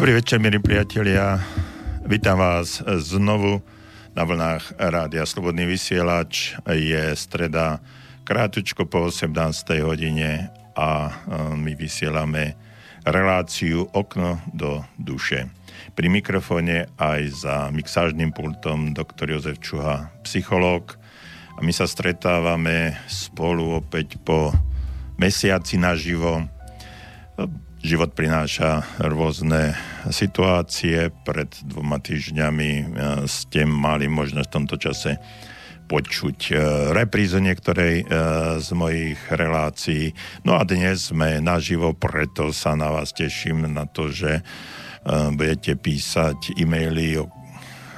Dobrý večer, milí priatelia. Vítam vás znovu na vlnách Rádia Slobodný vysielač. Je streda krátučko po 18. hodine a e, my vysielame reláciu Okno do duše. Pri mikrofóne aj za mixážnym pultom doktor Jozef Čuha, psychológ. A my sa stretávame spolu opäť po mesiaci naživo Život prináša rôzne situácie. Pred dvoma týždňami e, ste mali možnosť v tomto čase počuť e, reprízu niektorej e, z mojich relácií. No a dnes sme naživo, preto sa na vás teším na to, že budete písať e-maily,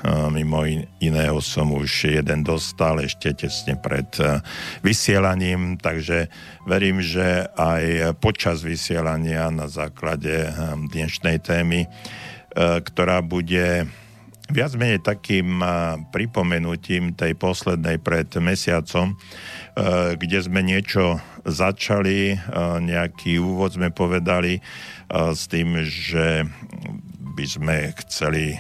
Mimo iného som už jeden dostal ešte tesne pred e, vysielaním, takže verím, že aj počas vysielania na základe e, dnešnej témy, ktorá bude viac menej takým pripomenutím tej poslednej pred mesiacom, kde sme niečo začali, nejaký úvod sme povedali s tým, že by sme chceli e,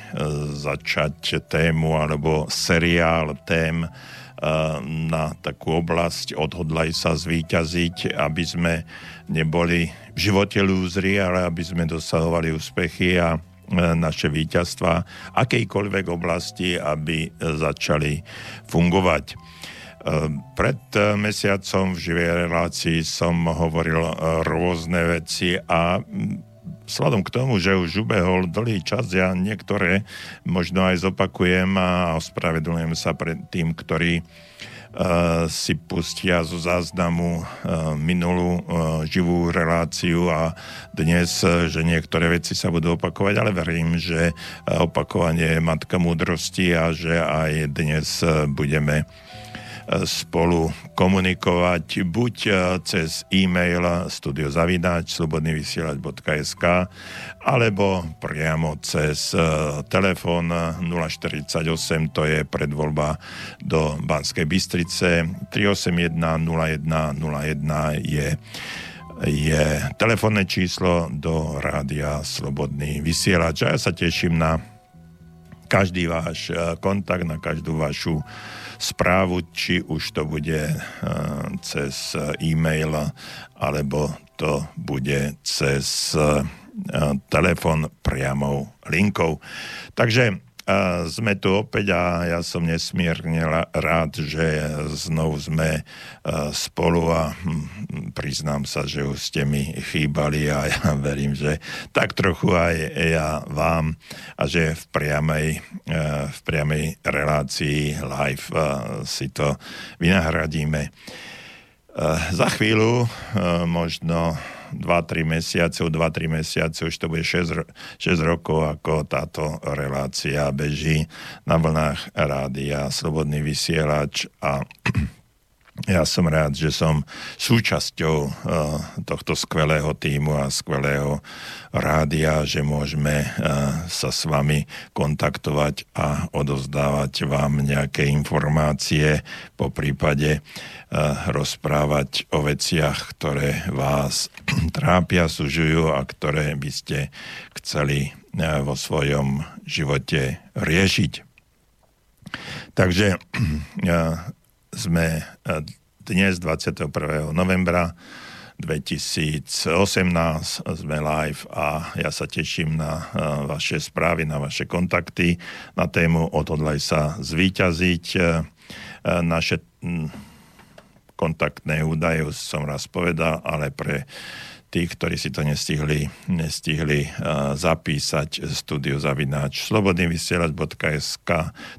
začať tému alebo seriál tém e, na takú oblasť Odhodlaj sa zvíťaziť, aby sme neboli v živote lúzri, ale aby sme dosahovali úspechy a e, naše víťazstva akejkoľvek oblasti, aby začali fungovať. Pred mesiacom v živej relácii som hovoril rôzne veci a vzhľadom k tomu, že už ubehol dlhý čas, ja niektoré možno aj zopakujem a ospravedlňujem sa pred tým, ktorí uh, si pustia zo záznamu uh, minulú uh, živú reláciu a dnes, že niektoré veci sa budú opakovať, ale verím, že opakovanie je matka múdrosti a že aj dnes budeme spolu komunikovať buď e, cez e-mail studiozavináč slobodnyvysielač.sk alebo priamo cez e, telefón 048, to je predvoľba do Banskej Bystrice, 381 0101 je je telefónne číslo do rádia Slobodný vysielač. A ja sa teším na každý váš e, kontakt, na každú vašu správu, či už to bude uh, cez e-mail, alebo to bude cez uh, telefon priamou linkou. Takže a sme tu opäť a ja som nesmierne rád, že znovu sme spolu a hm, priznám sa, že už ste mi chýbali a ja verím, že tak trochu aj ja vám a že v priamej, v priamej relácii live si to vynahradíme. Za chvíľu možno 2-3 mesiace, 2-3 mesiace, už to bude 6, 6 rokov, ako táto relácia beží na vlnách rádia Slobodný vysielač a ja som rád, že som súčasťou uh, tohto skvelého týmu a skvelého rádia, že môžeme uh, sa s vami kontaktovať a odozdávať vám nejaké informácie, po prípade uh, rozprávať o veciach, ktoré vás trápia, sužujú a ktoré by ste chceli vo svojom živote riešiť. Takže sme eh, dnes 21. novembra 2018 sme live a ja sa teším na eh, vaše správy, na vaše kontakty na tému Odhodlaj sa zvíťaziť. Eh, naše kontaktné údaje som raz povedal, ale pre tých, ktorí si to nestihli, nestihli uh, zapísať studio zavináč slobodnyvysielač.sk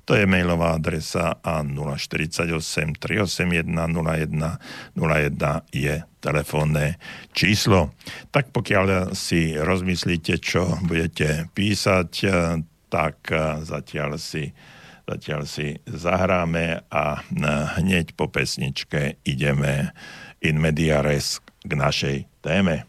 to je mailová adresa a 048 381 01 01 je telefónne číslo. Tak pokiaľ si rozmyslíte, čo budete písať, uh, tak uh, zatiaľ si zatiaľ si zahráme a hneď po pesničke ideme in mediares k našej téme.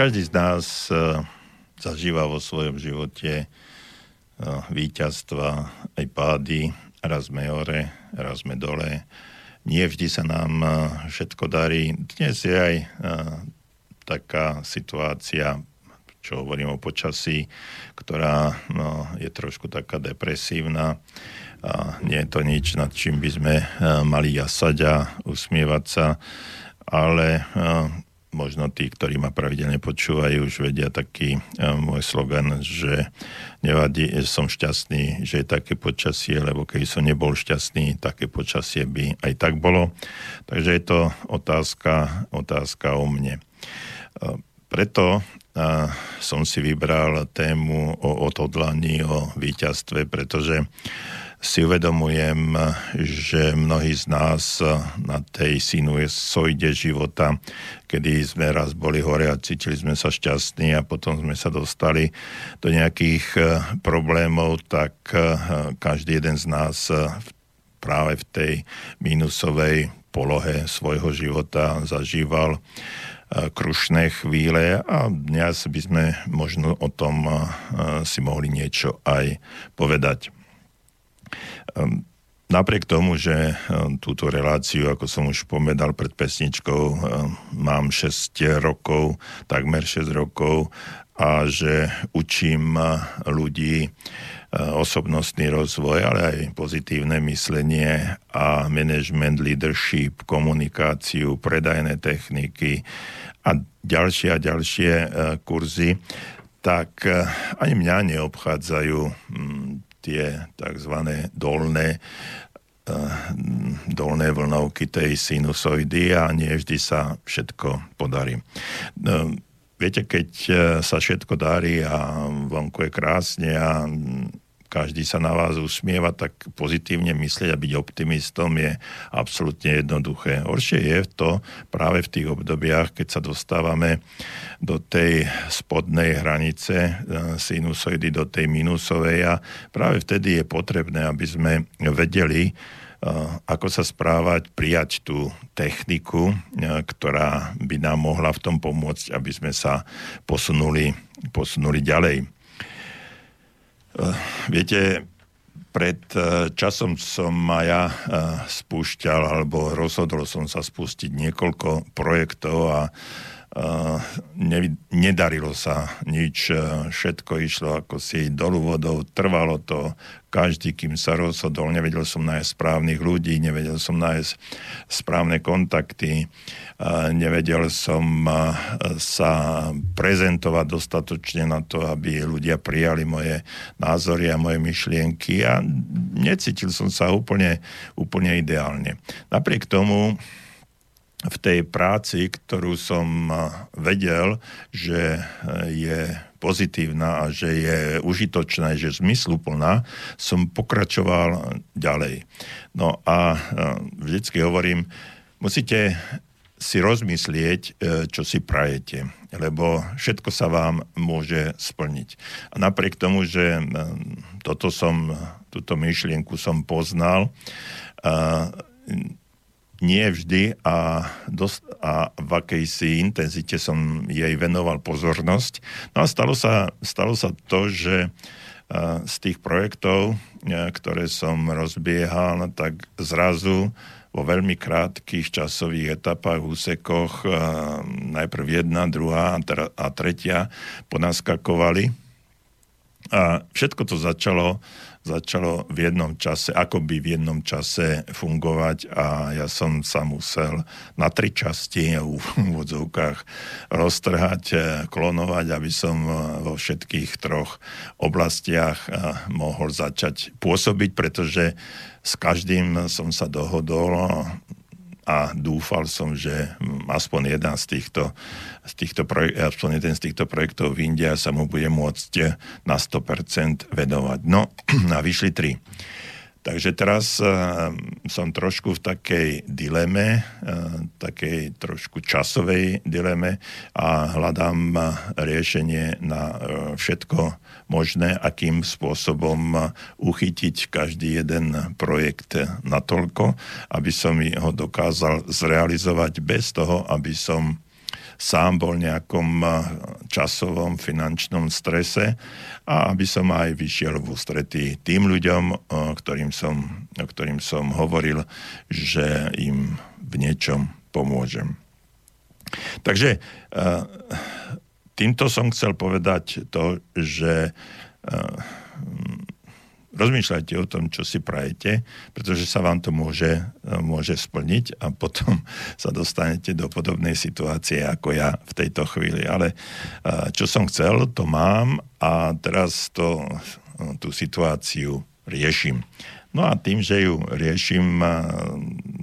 Každý z nás uh, zažíva vo svojom živote uh, víťazstva, aj pády, raz sme hore, raz sme dole. Nie vždy sa nám uh, všetko darí. Dnes je aj taká situácia, čo hovorím o počasí, ktorá no, je trošku taká depresívna. A nie je to nič, nad čím by sme mali jasať a usmievať sa, ale možno tí, ktorí ma pravidelne počúvajú, už vedia taký uh, môj slogan, že nevadí, som šťastný, že je také počasie, lebo keď som nebol šťastný, také počasie by aj tak bolo. Takže je to otázka, otázka o mne. Uh, preto uh, som si vybral tému o odhodlaní, o víťazstve, pretože si uvedomujem, že mnohí z nás na tej sinusoide života, kedy sme raz boli hore a cítili sme sa šťastní a potom sme sa dostali do nejakých eh, problémov, tak eh, každý jeden z nás eh, práve v tej minusovej polohe svojho života zažíval krušné chvíle a dnes by sme možno o tom si mohli niečo aj povedať. Ehm, napriek tomu, že ehm, túto reláciu, ako som už povedal pred pesničkou, ehm, mám 6 rokov, takmer 6 rokov a že učím ľudí osobnostný rozvoj, ale aj pozitívne myslenie a management, leadership, komunikáciu, predajné techniky a ďalšie a ďalšie kurzy, tak ani mňa neobchádzajú hm, tie tzv. dolné eh, dolné vlnovky tej sinusoidy a nie vždy sa všetko podarí. Eh, viete, keď sa všetko darí a vonku je krásne a každý sa na vás usmieva, tak pozitívne myslieť a byť optimistom je absolútne jednoduché. Horšie je to práve v tých obdobiach, keď sa dostávame do tej spodnej hranice e, sinusoidy, do tej minusovej a práve vtedy je potrebné, aby sme vedeli, e, ako sa správať, prijať tú techniku, e, ktorá by nám mohla v tom pomôcť, aby sme sa posunuli, posunuli ďalej. Eh, viete, pred eh, časom som ma ja eh, spúšťal, alebo rozhodol som sa spustiť niekoľko projektov a ne, nedarilo sa nič, všetko išlo ako si dolu vodou, trvalo to, každý, kým sa rozhodol, nevedel som nájsť správnych ľudí, nevedel som nájsť správne kontakty, nevedel som sa prezentovať dostatočne na to, aby ľudia prijali moje názory a moje myšlienky a necítil som sa úplne, úplne ideálne. Napriek tomu v tej práci, ktorú som vedel, že je pozitívna a že je užitočná, že zmysluplná, som pokračoval ďalej. No a vždycky hovorím, musíte si rozmyslieť, e, čo si prajete, lebo všetko sa vám môže splniť. A napriek tomu, že toto som, túto myšlienku som poznal, nie vždy a, dosť, a v akejsi intenzite som jej venoval pozornosť. No a stalo sa, stalo sa to, že z tých projektov, ktoré som rozbiehal, tak zrazu vo veľmi krátkých časových etapách, úsekoch, najprv jedna, druhá a tretia ponaskakovali. A všetko to začalo začalo v jednom čase, ako by v jednom čase fungovať a ja som sa musel na tri časti v úvodzovkách roztrhať, eh, klonovať, aby som eh, vo všetkých troch oblastiach eh, mohol začať pôsobiť, pretože s každým som sa dohodol a dúfal som, že aspoň jeden z týchto, z týchto aspoň jeden z týchto projektov v India sa mu bude môcť na 100% vedovať. No a vyšli tri. Takže teraz uh, som trošku v takej dileme, uh, takej trošku časovej dileme a hľadám uh, riešenie na všetko možné, akým spôsobom uchytiť každý jeden projekt natoľko, aby som ho dokázal zrealizovať bez toho, aby som sám bol nejakom časovom finančnom strese a aby som aj vyšiel v ústretí tým ľuďom, ktorým som, ktorým som hovoril, že im v niečom pomôžem. Takže týmto som chcel povedať to, že rozmýšľajte o tom, čo si prajete, pretože sa vám to môže, môže splniť a potom sa dostanete do podobnej situácie ako ja v tejto chvíli. Ale čo som chcel, to mám a teraz to, tú situáciu riešim. No a tým, že ju riešim,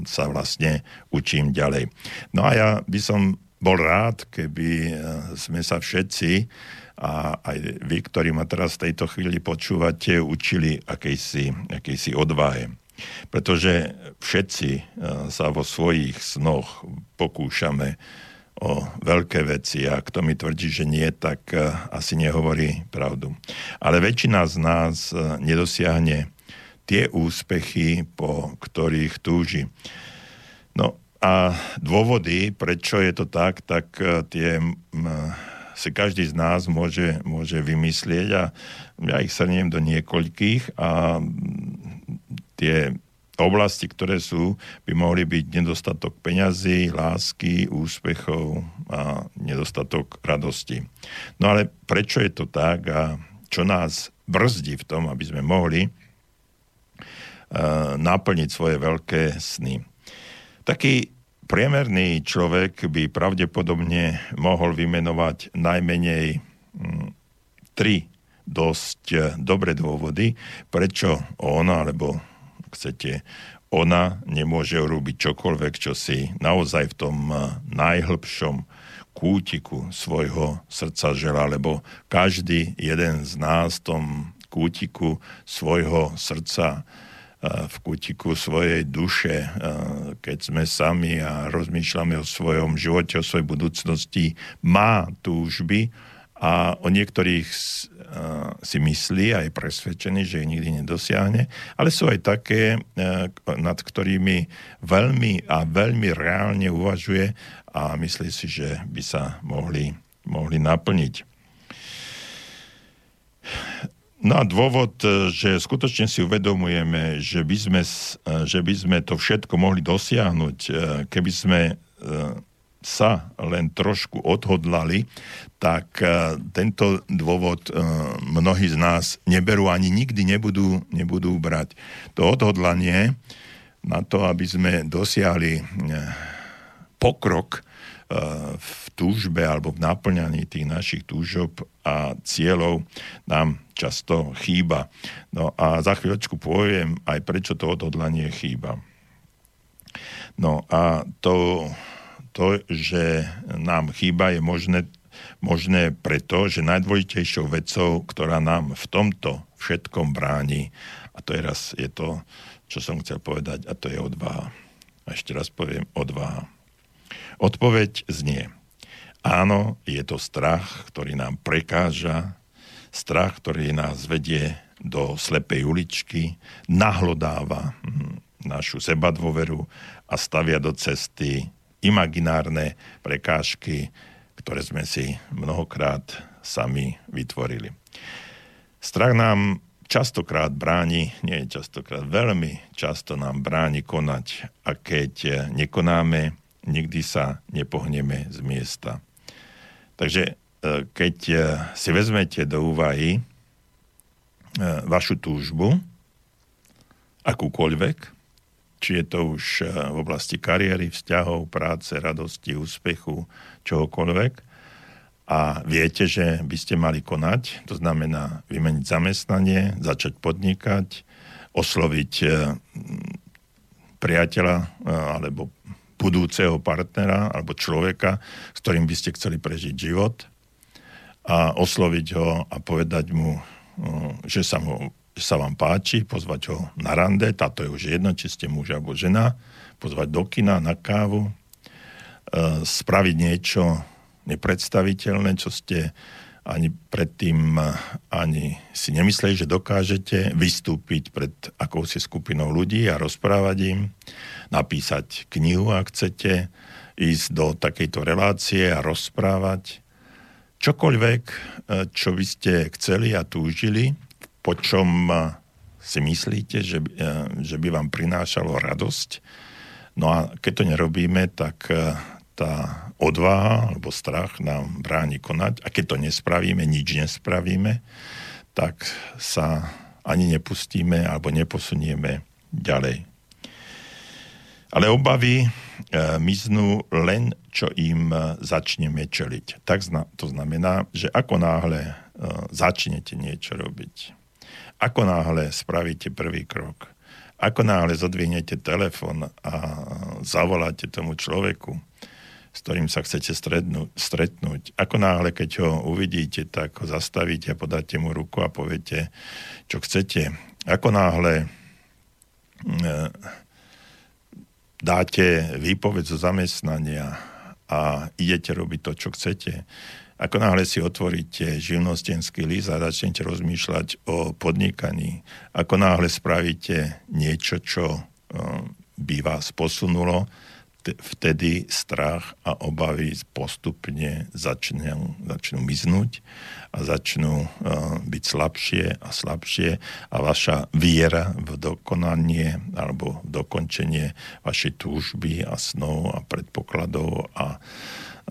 sa vlastne učím ďalej. No a ja by som bol rád, keby sme sa všetci a aj vy, ktorí ma teraz v tejto chvíli počúvate, učili akejsi, akejsi odvahe. Pretože všetci e, sa vo svojich snoch pokúšame o veľké veci a kto mi tvrdí, že nie, tak e, asi nehovorí pravdu. Ale väčšina z nás e, nedosiahne tie úspechy, po ktorých túži. No a dôvody, prečo je to tak, tak tie si každý z nás môže, môže vymyslieť a ja ich srniem do niekoľkých a tie oblasti, ktoré sú, by mohli byť nedostatok peňazí, lásky, úspechov a nedostatok radosti. No ale prečo je to tak a čo nás brzdí v tom, aby sme mohli uh, naplniť svoje veľké sny. Taký Priemerný človek by pravdepodobne mohol vymenovať najmenej mm, tri dosť eh, dobré dôvody, prečo ona, alebo chcete, ona nemôže urobiť čokoľvek, čo si naozaj v tom eh, najhlbšom kútiku svojho srdca žela, lebo každý jeden z nás v tom kútiku svojho srdca v kútiku svojej duše, keď sme sami a rozmýšľame o svojom živote, o svojej budúcnosti, má túžby a o niektorých si myslí a je presvedčený, že ich nikdy nedosiahne, ale sú aj také, nad ktorými veľmi a veľmi reálne uvažuje a myslí si, že by sa mohli, mohli naplniť. No a dôvod, e, že skutočne si uvedomujeme, že by sme, e, že by sme to všetko mohli dosiahnuť, e, keby sme sa len trošku odhodlali, tak tento dôvod mnohí z nás neberú ani nikdy nebudú, nebudú brať. To odhodlanie na to, aby sme dosiahli pokrok v túžbe alebo v naplňaní tých našich túžob a cieľov nám často chýba. No a za chvíľočku poviem aj prečo to odhodlanie chýba. No a to, to, že nám chýba, je možné, možné preto, že najdôležitejšou vecou, ktorá nám v tomto všetkom bráni, a to je raz je to, čo som chcel povedať, a to je odvaha. A ešte raz poviem odvaha. Odpoveď znie. Áno, je to strach, ktorý nám prekáža, strach, ktorý nás vedie do slepej uličky, nahlodáva hm, našu sebadôveru a stavia do cesty imaginárne prekážky, ktoré sme si mnohokrát sami vytvorili. Strach nám častokrát bráni, nie častokrát, veľmi často nám bráni konať a keď nekonáme, nikdy sa nepohneme z miesta. Takže keď e, si vezmete do úvahy e, vašu túžbu, akúkoľvek, či je to už v oblasti kariéry, vzťahov, práce, radosti, úspechu, čohokoľvek, a viete, že by ste mali konať, to znamená vymeniť zamestnanie, začať podnikať, osloviť priateľa alebo budúceho partnera alebo človeka, s ktorým by ste chceli prežiť život a osloviť ho a povedať mu, že sa, mu, sa vám páči, pozvať ho na rande, táto je už jedno, či ste muž alebo žena, pozvať do kina, na kávu, spraviť niečo nepredstaviteľné, čo ste ani predtým ani si nemysleli, že dokážete vystúpiť pred akousi skupinou ľudí a rozprávať im, napísať knihu, ak chcete, ísť do takejto relácie a rozprávať čokoľvek, čo by ste chceli a túžili, po čom si myslíte, že, že by vám prinášalo radosť. No a keď to nerobíme, tak tá odvaha alebo strach nám bráni konať a keď to nespravíme, nič nespravíme, tak sa ani nepustíme alebo neposunieme ďalej. Ale obavy e, miznú len, čo im e, začneme čeliť. Tak zna, to znamená, že ako náhle e, začnete niečo robiť, ako náhle spravíte prvý krok, ako náhle zodvihnete telefon a zavoláte tomu človeku, s ktorým sa chcete stretnúť, stretnúť. Ako náhle, keď ho uvidíte, tak ho zastavíte a podáte mu ruku a poviete, čo chcete. Ako náhle e, dáte výpoveď zo zamestnania a idete robiť to, čo chcete, ako náhle si otvoríte živnostenský list a začnete rozmýšľať o podnikaní, ako náhle spravíte niečo, čo e, by vás posunulo, vtedy strach a obavy postupne začnú, začnú miznúť a začnú uh, byť slabšie a slabšie a vaša viera v dokonanie alebo v dokončenie vašej túžby a snov a predpokladov a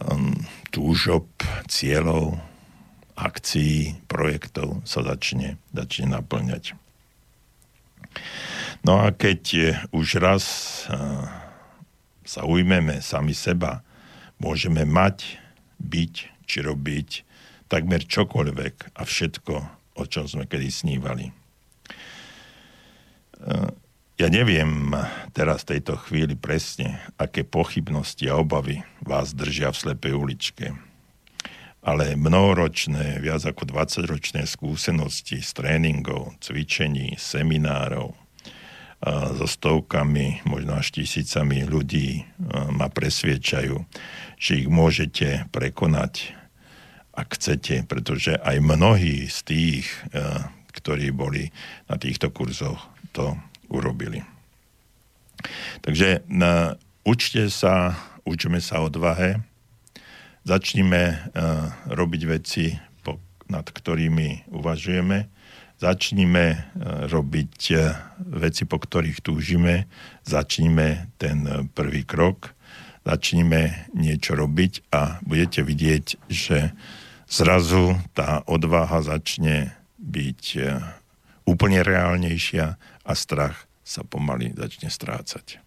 um, túžob, cieľov, akcií, projektov sa začne, začne naplňať. No a keď už raz uh, sa ujmeme sami seba, môžeme mať, byť či robiť takmer čokoľvek a všetko, o čom sme kedy snívali. E, Ja neviem teraz v tejto chvíli presne, aké pochybnosti a obavy vás držia v slepej uličke. Ale mnohoročné, viac ako 20-ročné skúsenosti z tréningov, cvičení, seminárov, so stovkami, možno až tisícami ľudí ma presviečajú, že ich môžete prekonať, ak chcete, pretože aj mnohí z tých, ktorí boli na týchto kurzoch, to urobili. Takže na, učte sa, učme sa odvahe, začnime robiť veci, nad ktorými uvažujeme, začnime uh, robiť uh, veci, po ktorých túžime, začnime ten uh, prvý krok, začnime niečo robiť a budete vidieť, že zrazu tá odvaha začne byť úplne reálnejšia a strach sa pomaly začne strácať.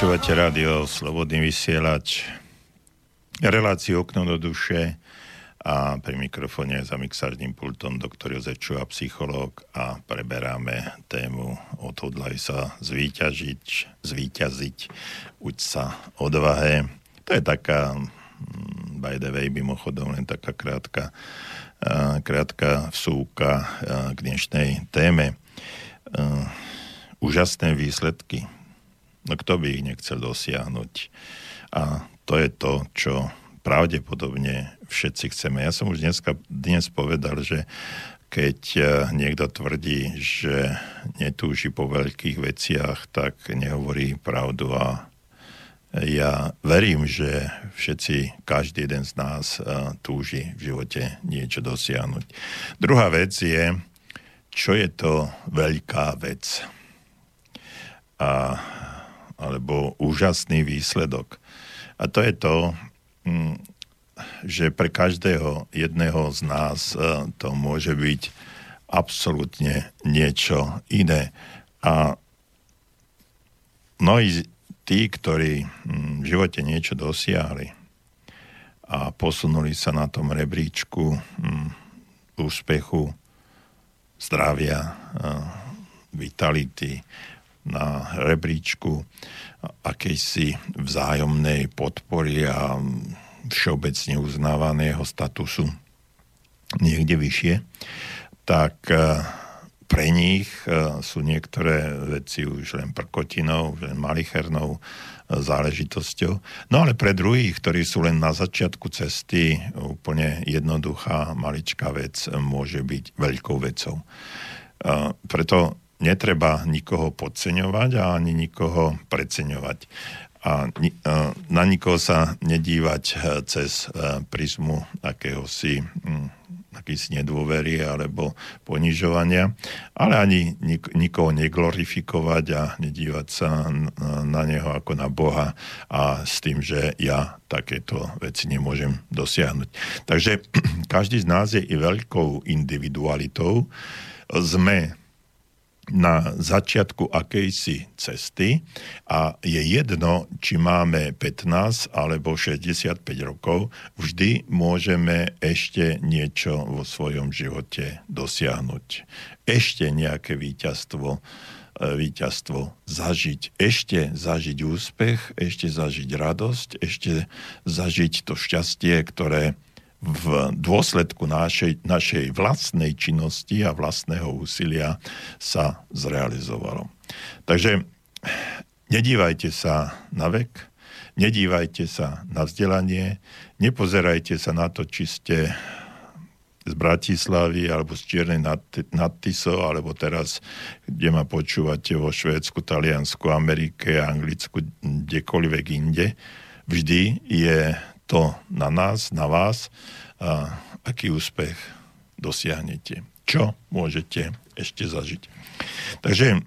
Počúvate rádio Slobodný vysielač, reláciu okno do duše a pri mikrofóne za mixážnym pultom doktor Jozef Čuha, psychológ a preberáme tému Odhodlaj sa zvíťažiť, zvíťaziť, uď sa odvahe. To je taká, mm, by the way, mimochodom len taká krátka, krátka vsúka k dnešnej téme. Úžasné výsledky No kto by ich nechcel dosiahnuť? A to je to, čo pravdepodobne všetci chceme. Ja som už dneska, dnes povedal, že keď e, niekto tvrdí, že netúži po veľkých veciach, tak nehovorí pravdu a ja verím, že všetci, každý jeden z nás e, túži v živote niečo dosiahnuť. Druhá vec je, čo je to veľká vec. A alebo úžasný výsledok. A to je to, mm, že pre každého jedného z nás e, to môže byť absolútne niečo iné. A mnohí tí, ktorí mm, v živote niečo dosiahli a posunuli sa na tom rebríčku mm, úspechu, zdravia, e, vitality, na rebríčku akejsi vzájomnej podpory a všeobecne uznávaného statusu niekde vyššie, tak e, pre nich e, sú niektoré veci už len prkotinou, len malichernou e, záležitosťou. No ale pre druhých, ktorí sú len na začiatku cesty, úplne jednoduchá, maličká vec môže byť veľkou vecou. Preto netreba nikoho podceňovať a ani nikoho preceňovať. A na nikoho sa nedívať eh, cez eh, prizmu akéhosi hm, akýsi nedôvery alebo ponižovania, ale ani nik- nikoho neglorifikovať a nedívať sa na neho ako na Boha a s tým, že ja takéto veci nemôžem dosiahnuť. Takže každý z nás je i veľkou individualitou. Sme na začiatku akejsi cesty a je jedno, či máme 15 alebo 65 rokov, vždy môžeme ešte niečo vo svojom živote dosiahnuť. Ešte nejaké víťazstvo e, víťazstvo zažiť. Ešte zažiť úspech, ešte zažiť radosť, ešte zažiť to šťastie, ktoré v dôsledku našej, našej vlastnej činnosti a vlastného úsilia sa zrealizovalo. Takže nedívajte sa na vek, nedívajte sa na vzdelanie, nepozerajte sa na to, či ste z Bratislavy alebo z Čiernej nad, Tiso, alebo teraz, kde ma počúvate vo Švédsku, Taliansku, Amerike, Anglicku, kdekoľvek inde. Vždy je to na nás, na vás, a aký úspech dosiahnete. Čo môžete ešte zažiť. Takže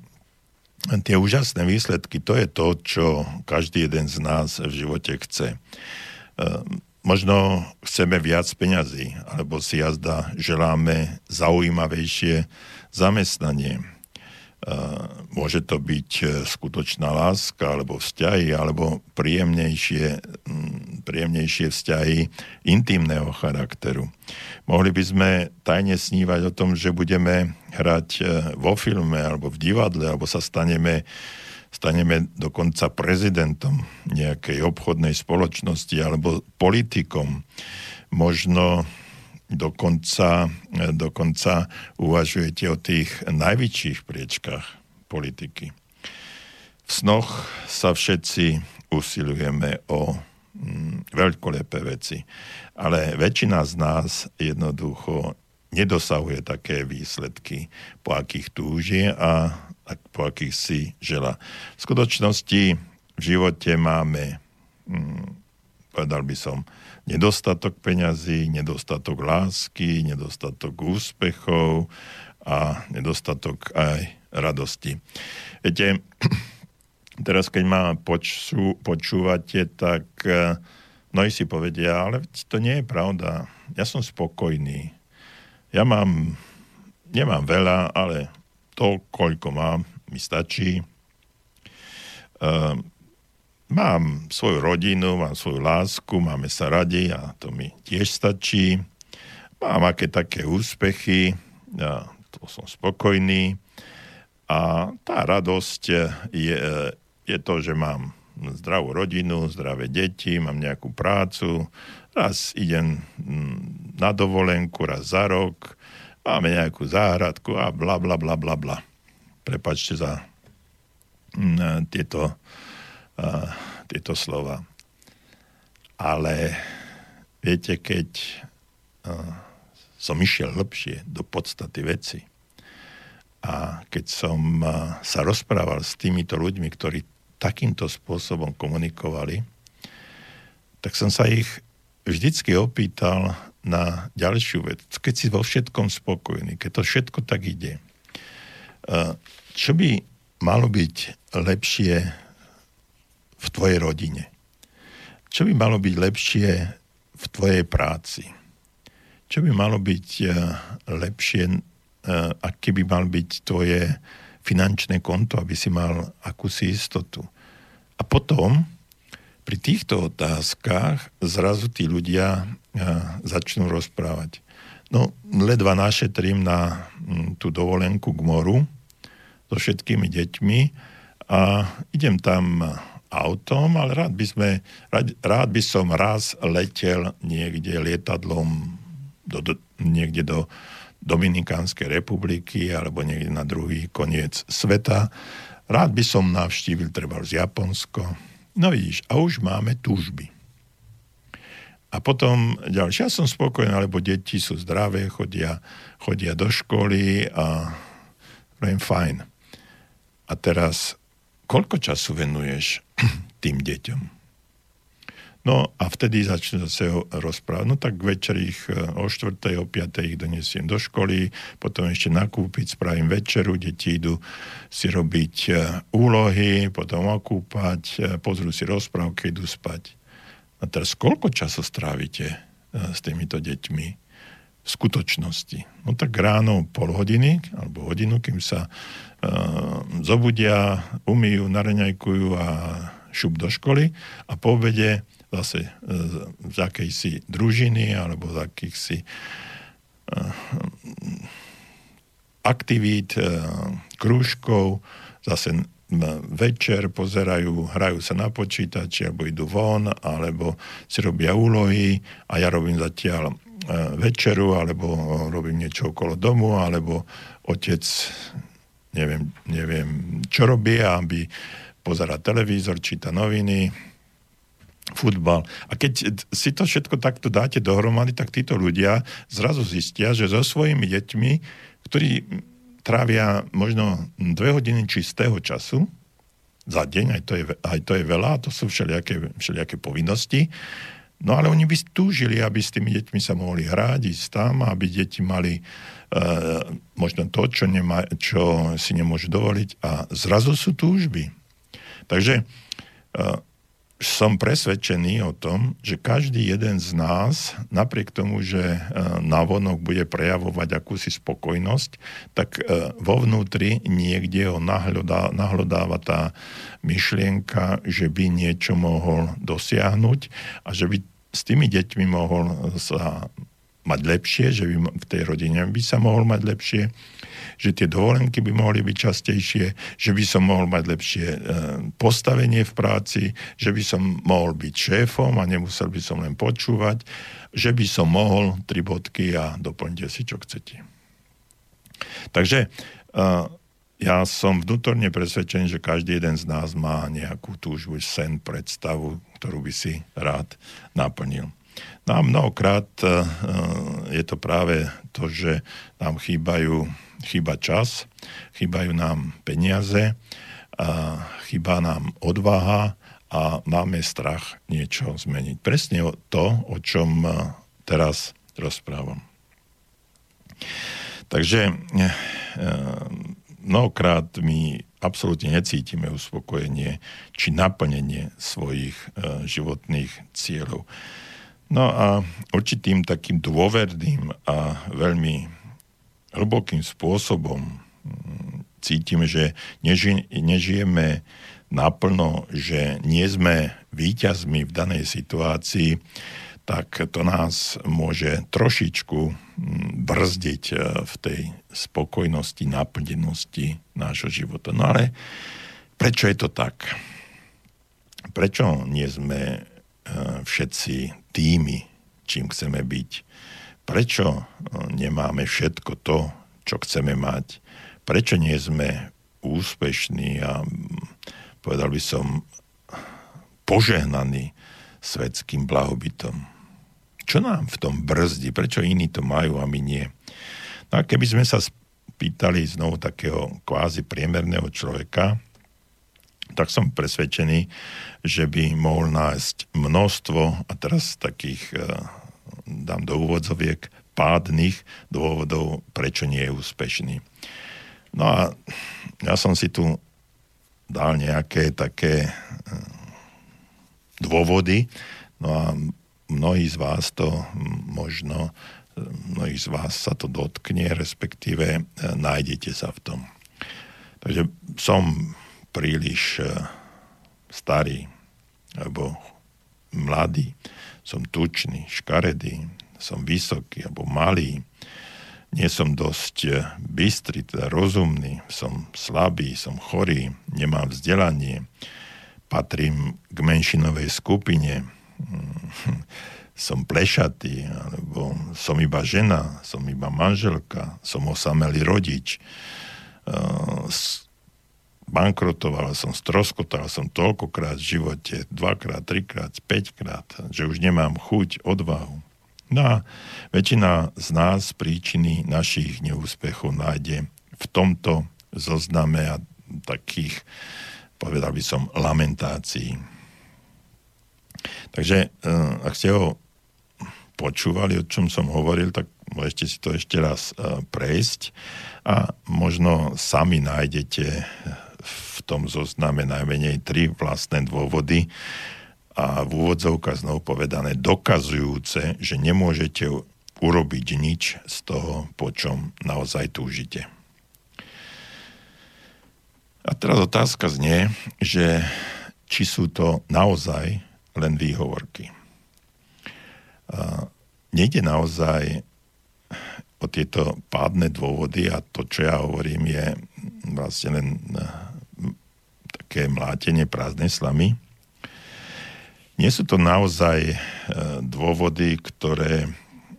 tie úžasné výsledky, to je to, čo každý jeden z nás v živote chce. E, možno chceme viac peňazí, alebo si jazda želáme zaujímavejšie zamestnanie, Môže to byť e, skutočná láska, alebo vzťahy, alebo príjemnejšie, príjemnejšie vzťahy intimného charakteru. Mohli by sme tajne snívať o tom, že budeme hrať e, vo filme, alebo v divadle, alebo sa staneme staneme dokonca prezidentom nejakej obchodnej spoločnosti alebo politikom. Možno dokonca, dokonca uvažujete o tých najväčších priečkách politiky. V snoch sa všetci usilujeme o mm, veľkolepé veci, ale väčšina z nás jednoducho nedosahuje také výsledky, po akých túži a po akých si žela. V skutočnosti v živote máme, mm, povedal by som, nedostatok peňazí, nedostatok lásky, nedostatok úspechov a nedostatok aj radosti. Viete, teraz keď ma počú, počúvate, tak eh, mnohí si povedia, ale to nie je pravda. Ja som spokojný. Ja mám, nemám veľa, ale to, koľko mám, mi stačí. Uh, mám svoju rodinu, mám svoju lásku, máme sa radi a to mi tiež stačí. Mám aké také úspechy, a to som spokojný. A tá radosť je, je to, že mám zdravú rodinu, zdravé deti, mám nejakú prácu, raz idem mm, na dovolenku, raz za rok, máme nejakú záhradku a bla bla bla bla bla. Prepačte za mm, tieto, uh, tieto slova. Ale viete, keď uh, som išiel lepšie do podstaty veci, a keď som sa rozprával s týmito ľuďmi, ktorí takýmto spôsobom komunikovali, tak som sa ich vždycky opýtal na ďalšiu vec. Keď si vo všetkom spokojný, keď to všetko tak ide, čo by malo byť lepšie v tvojej rodine? Čo by malo byť lepšie v tvojej práci? Čo by malo byť lepšie Eh, aké by mal byť tvoje finančné konto, aby si mal akúsi istotu. A potom pri týchto otázkach zrazu tí ľudia eh, začnú rozprávať. No, ledva našetrím na hm, tú dovolenku k moru so všetkými deťmi a idem tam autom, ale rád by, sme, rád, rád by som raz letel niekde lietadlom do, do, niekde do Dominikánskej republiky alebo niekde na druhý koniec sveta. Rád by som navštívil treba z Japonsko. No vidíš, a už máme túžby. A potom ďalšie, ja som spokojný, alebo deti sú zdravé, chodia, chodia do školy a len fajn. A teraz, koľko času venuješ tým deťom? No a vtedy začne zase rozprávať. No tak večer ich e, o 4. o 5. ich donesiem do školy, potom ešte nakúpiť, spravím večeru, deti idú si robiť e, úlohy, potom okúpať, e, pozrú si rozprávky, idú spať. A teraz koľko času strávite s týmito deťmi v skutočnosti? No tak ráno pol hodiny alebo hodinu, kým sa zobudia, umýjú, nareňajkujú a šup do školy a po obede zase e, z akejsi družiny alebo z akýchsi e, aktivít, e, krúžkov, zase večer pozerajú, hrajú sa na počítači, alebo idú von, alebo si robia úlohy a ja robím zatiaľ večeru, alebo robím niečo okolo domu, alebo otec neviem, neviem čo robí, aby pozera televízor, číta noviny, futbal. A keď si to všetko takto dáte dohromady, tak títo ľudia zrazu zistia, že so svojimi deťmi, ktorí trávia možno dve hodiny čistého času za deň, aj to je, aj to je veľa, to sú všelijaké, všelijaké povinnosti, No ale oni by túžili, aby s tými deťmi sa mohli hrať, ísť tam, aby deti mali možno to, čo, nema, čo si nemôžu dovoliť a zrazu sú túžby. Takže e, som presvedčený o tom, že každý jeden z nás, napriek tomu, že e, navonok bude prejavovať akúsi spokojnosť, tak vo vnútri niekde ho nahlodá, nahlodáva tá myšlienka, že by niečo mohol dosiahnuť a že by s tými deťmi mohol sa mať lepšie, že by v tej rodine by sa mohol mať lepšie, že tie dovolenky by mohli byť častejšie, že by som mohol mať lepšie e, postavenie v práci, že by som mohol byť šéfom a nemusel by som len počúvať, že by som mohol tri bodky a doplňte si, čo chcete. Takže e, ja som vnútorne presvedčený, že každý jeden z nás má nejakú túžbu, sen, predstavu, ktorú by si rád naplnil. No a mnohokrát e, je to práve to, že nám chýbajú chýba čas, chýbajú nám peniaze, a chýba nám odvaha a máme strach niečo zmeniť. Presne to, o čom e, teraz rozprávam. Takže e, mnohokrát my absolútne necítime uspokojenie či naplnenie svojich e, životných cieľov. No a určitým takým dôverným a veľmi hlbokým spôsobom mm, cítime, že neži, nežijeme naplno, že nie sme výťazmi v danej situácii, tak to nás môže trošičku hm, brzdiť e, v tej spokojnosti, naplnenosti nášho života. No ale prečo je to tak? Prečo nie sme e, všetci tými, čím chceme byť? Prečo nemáme všetko to, čo chceme mať? Prečo nie sme úspešní a povedal by som požehnaní svetským blahobytom? Čo nám v tom brzdí? Prečo iní to majú a my nie? No a keby sme sa spýtali znovu takého kvázi priemerného človeka, tak som presvedčený, že by mohol nájsť množstvo, a teraz takých eh, dám do úvodzoviek, pádnych dôvodov, prečo nie je úspešný. No a ja som si tu dal nejaké také eh, dôvody, no a mnohí z vás to možno, mnohí z vás sa to dotkne, respektíve e, nájdete sa v tom. Takže som príliš e, starý, alebo mladý, som tučný, škaredý, som vysoký alebo malý, nie som dosť e, bystrý, teda rozumný, som slabý, som chorý, nemám vzdelanie, patrím k menšinovej skupine, som plešatý, alebo som iba žena, som iba manželka, som osamelý rodič, uh, bankrotoval som, stroskotal som toľkokrát v živote, dvakrát, trikrát, päťkrát, že už nemám chuť, odvahu. No a väčšina z nás príčiny našich neúspechov nájde v tomto zozname a takých, povedal by som, lamentácií. Takže uh, ak ste ho počúvali, o čom som hovoril, tak môžete si to ešte raz uh, prejsť a možno sami nájdete v tom zozname najmenej tri vlastné dôvody a v úvodzovkách znovu povedané dokazujúce, že nemôžete urobiť nič z toho, po čom naozaj túžite. A teraz otázka znie, že či sú to naozaj len výhovorky. A nejde naozaj o tieto pádne dôvody a to, čo ja hovorím, je vlastne len také mlátenie prázdnej slamy. Nie sú to naozaj eh, dôvody, ktoré,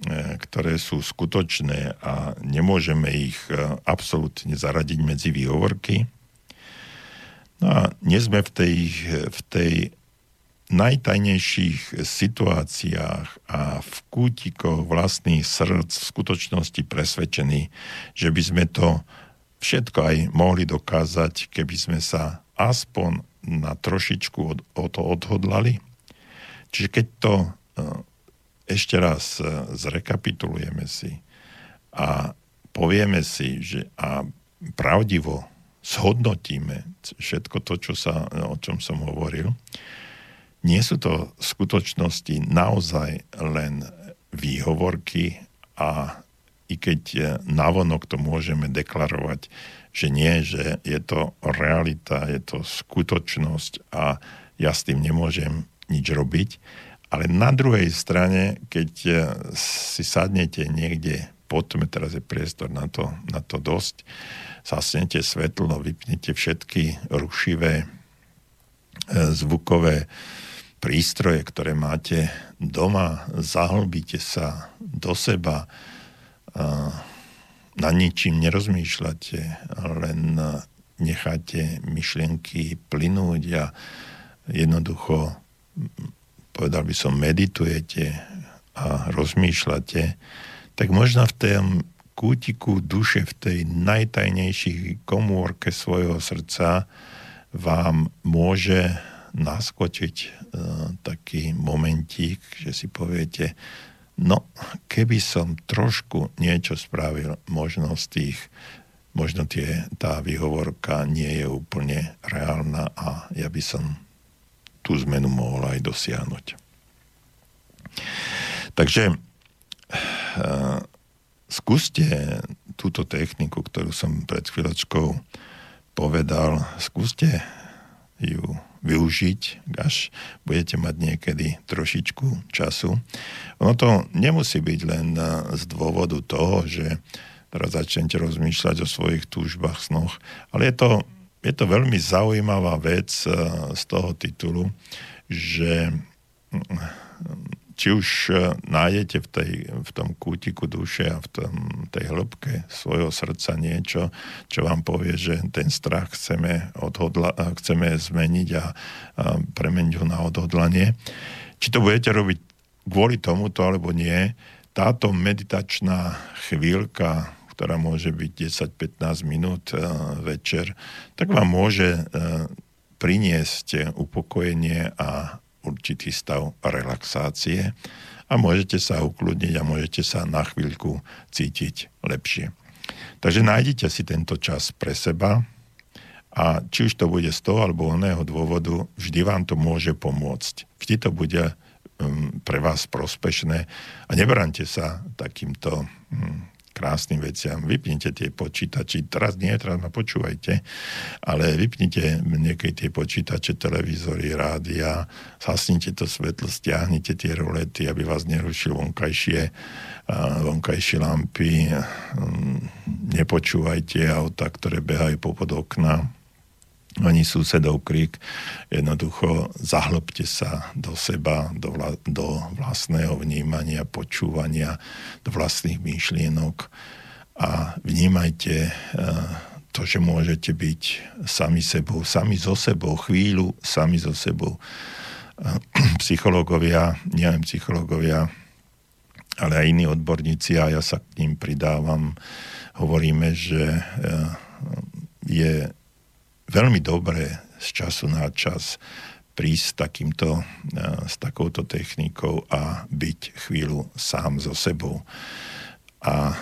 eh, ktoré sú skutočné a nemôžeme ich absolútne zaradiť medzi výhovorky. No a nie sme v tej, v tej najtajnejších situáciách a v kútikoch vlastných srdc v skutočnosti presvedčení, že by sme to všetko aj mohli dokázať, keby sme sa aspoň na trošičku od, o to odhodlali. Čiže keď to e, ešte raz e, zrekapitulujeme si a povieme si, že a pravdivo zhodnotíme všetko to, čo sa, o čom som hovoril, nie sú to v skutočnosti naozaj len výhovorky a i keď navonok to môžeme deklarovať, že nie, že je to realita, je to skutočnosť a ja s tým nemôžem nič robiť. Ale na druhej strane, keď si sadnete niekde potom teraz je priestor na to, na to dosť, zasnete svetlo, vypnete všetky rušivé e, zvukové prístroje, ktoré máte doma, zahlbíte sa do seba, na ničím nerozmýšľate, len necháte myšlienky plynúť a jednoducho, povedal by som, meditujete a rozmýšľate, tak možno v tom kútiku duše, v tej najtajnejšej komórke svojho srdca vám môže naskočiť e, taký momentík, že si poviete, no keby som trošku niečo spravil, možno z tých, možno tie, tá výhovorka nie je úplne reálna a ja by som tú zmenu mohol aj dosiahnuť. Takže e, skúste túto techniku, ktorú som pred chvíľočkou povedal, skúste ju využiť, až budete mať niekedy trošičku času. Ono to nemusí byť len z dôvodu toho, že teraz začnete rozmýšľať o svojich túžbách, snoch, ale je to, je to veľmi zaujímavá vec z toho titulu, že či už e, nájdete v, tej, v tom kútiku duše a v tom, tej hĺbke svojho srdca niečo, čo vám povie, že ten strach chceme, odhodla, chceme zmeniť a, a premeniť ho na odhodlanie. Či to budete robiť kvôli tomuto alebo nie, táto meditačná chvíľka, ktorá môže byť 10-15 minút uh, večer, tak vám môže priniesť upokojenie a určitý stav relaxácie a môžete sa ukludniť a môžete sa na chvíľku cítiť lepšie. Takže nájdite si tento čas pre seba a či už to bude z toho alebo oného dôvodu, vždy vám to môže pomôcť. Vždy to bude um, pre vás prospešné a nebrante sa takýmto um, krásnym veciam. Vypnite tie počítači, teraz nie, teraz ma počúvajte, ale vypnite niekedy tie počítače, televízory, rádia, zhasnite to svetlo, stiahnite tie rolety, aby vás nerušil vonkajšie, vonkajšie lampy, nepočúvajte auta, ktoré behajú popod okna, ani susedov krík. Jednoducho zahlbte sa do seba, do, vla, do vlastného vnímania, počúvania, do vlastných myšlienok a vnímajte uh, to, že môžete byť sami sebou, sami so sebou, chvíľu sami so sebou. Uh, psychológovia, nielen psychológovia, ale aj iní odborníci, a ja sa k ním pridávam, hovoríme, že uh, je veľmi dobré z času na čas prísť s, takýmto, e, s takouto technikou a byť chvíľu sám so sebou. A e,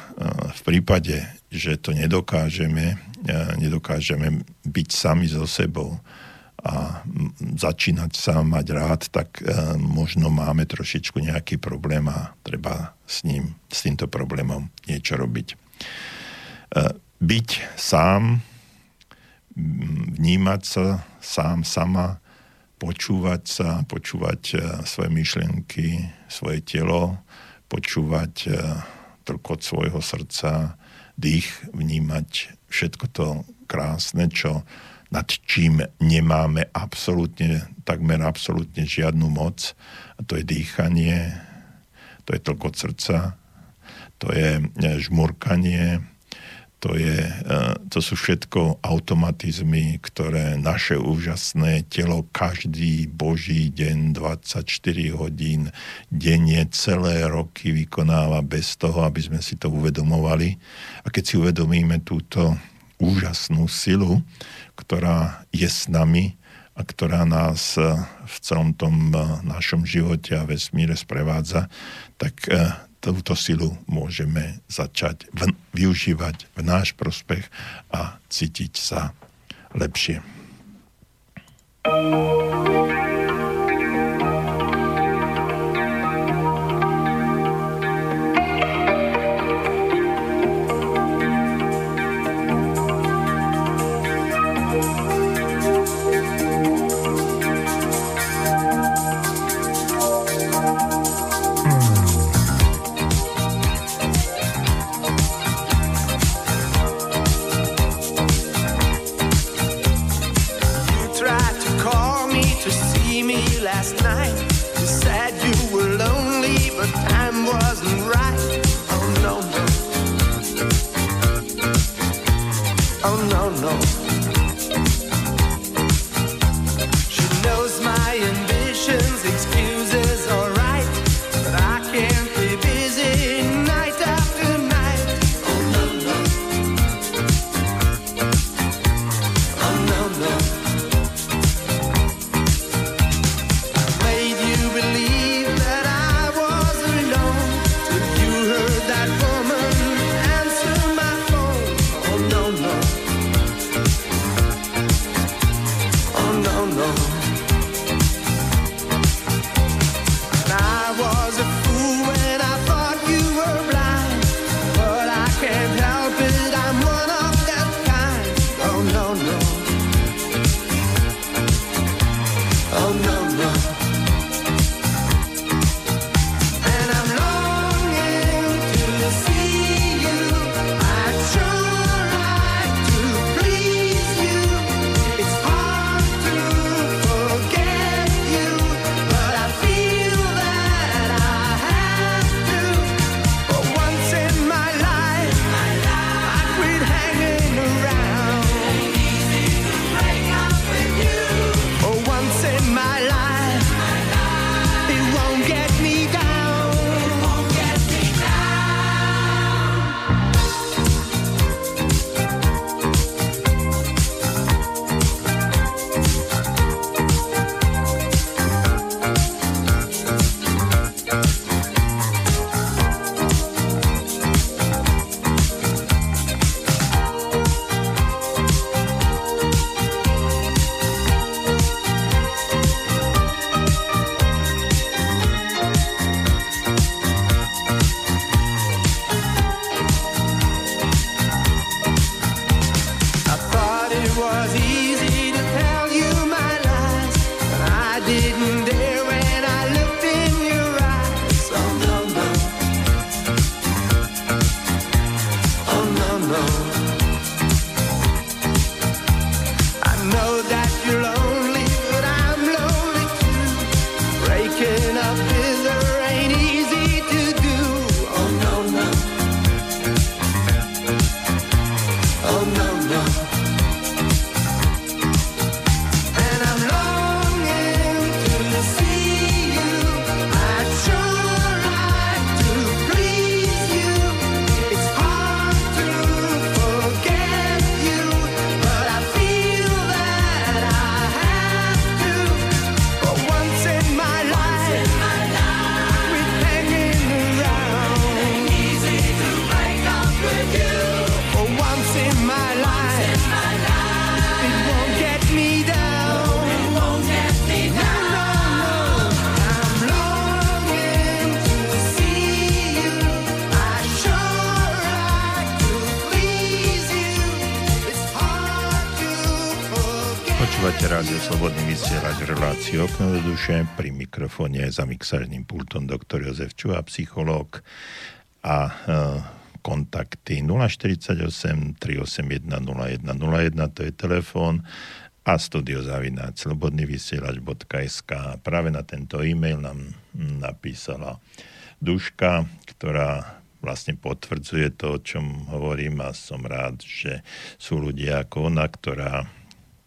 v prípade, že to nedokážeme, e, nedokážeme byť sami so sebou a začínať sa mať rád, tak možno máme trošičku nejaký problém a treba s ním, s týmto problémom niečo robiť. Byť sám vnímať sa sám, sama, počúvať sa, počúvať e, svoje myšlienky, svoje telo, počúvať e, trkot svojho srdca, dých, vnímať všetko to krásne, čo nad čím nemáme absolútne, takmer absolútne žiadnu moc. A to je dýchanie, to je tlkot srdca, to je e, žmurkanie, to, je, e, to sú všetko automatizmy, ktoré naše úžasné telo každý boží deň, 24 hodín denne, celé roky vykonáva bez toho, aby sme si to uvedomovali. A keď si uvedomíme túto úžasnú silu, ktorá je s nami a ktorá nás e, v celom tom e, našom živote a vesmíre sprevádza, tak túto silu môžeme začať v, využívať v náš prospech a cítiť sa lepšie. thank no. Duše. Pri mikrofóne za mixárnym pultom doktor Jozef Čuha, psychológ a e, kontakty 048 381 0101, to je telefón a studiozavináč slobodnyvysielač.sk Práve na tento e-mail nám napísala Duška, ktorá vlastne potvrdzuje to, o čom hovorím a som rád, že sú ľudia ako ona, ktorá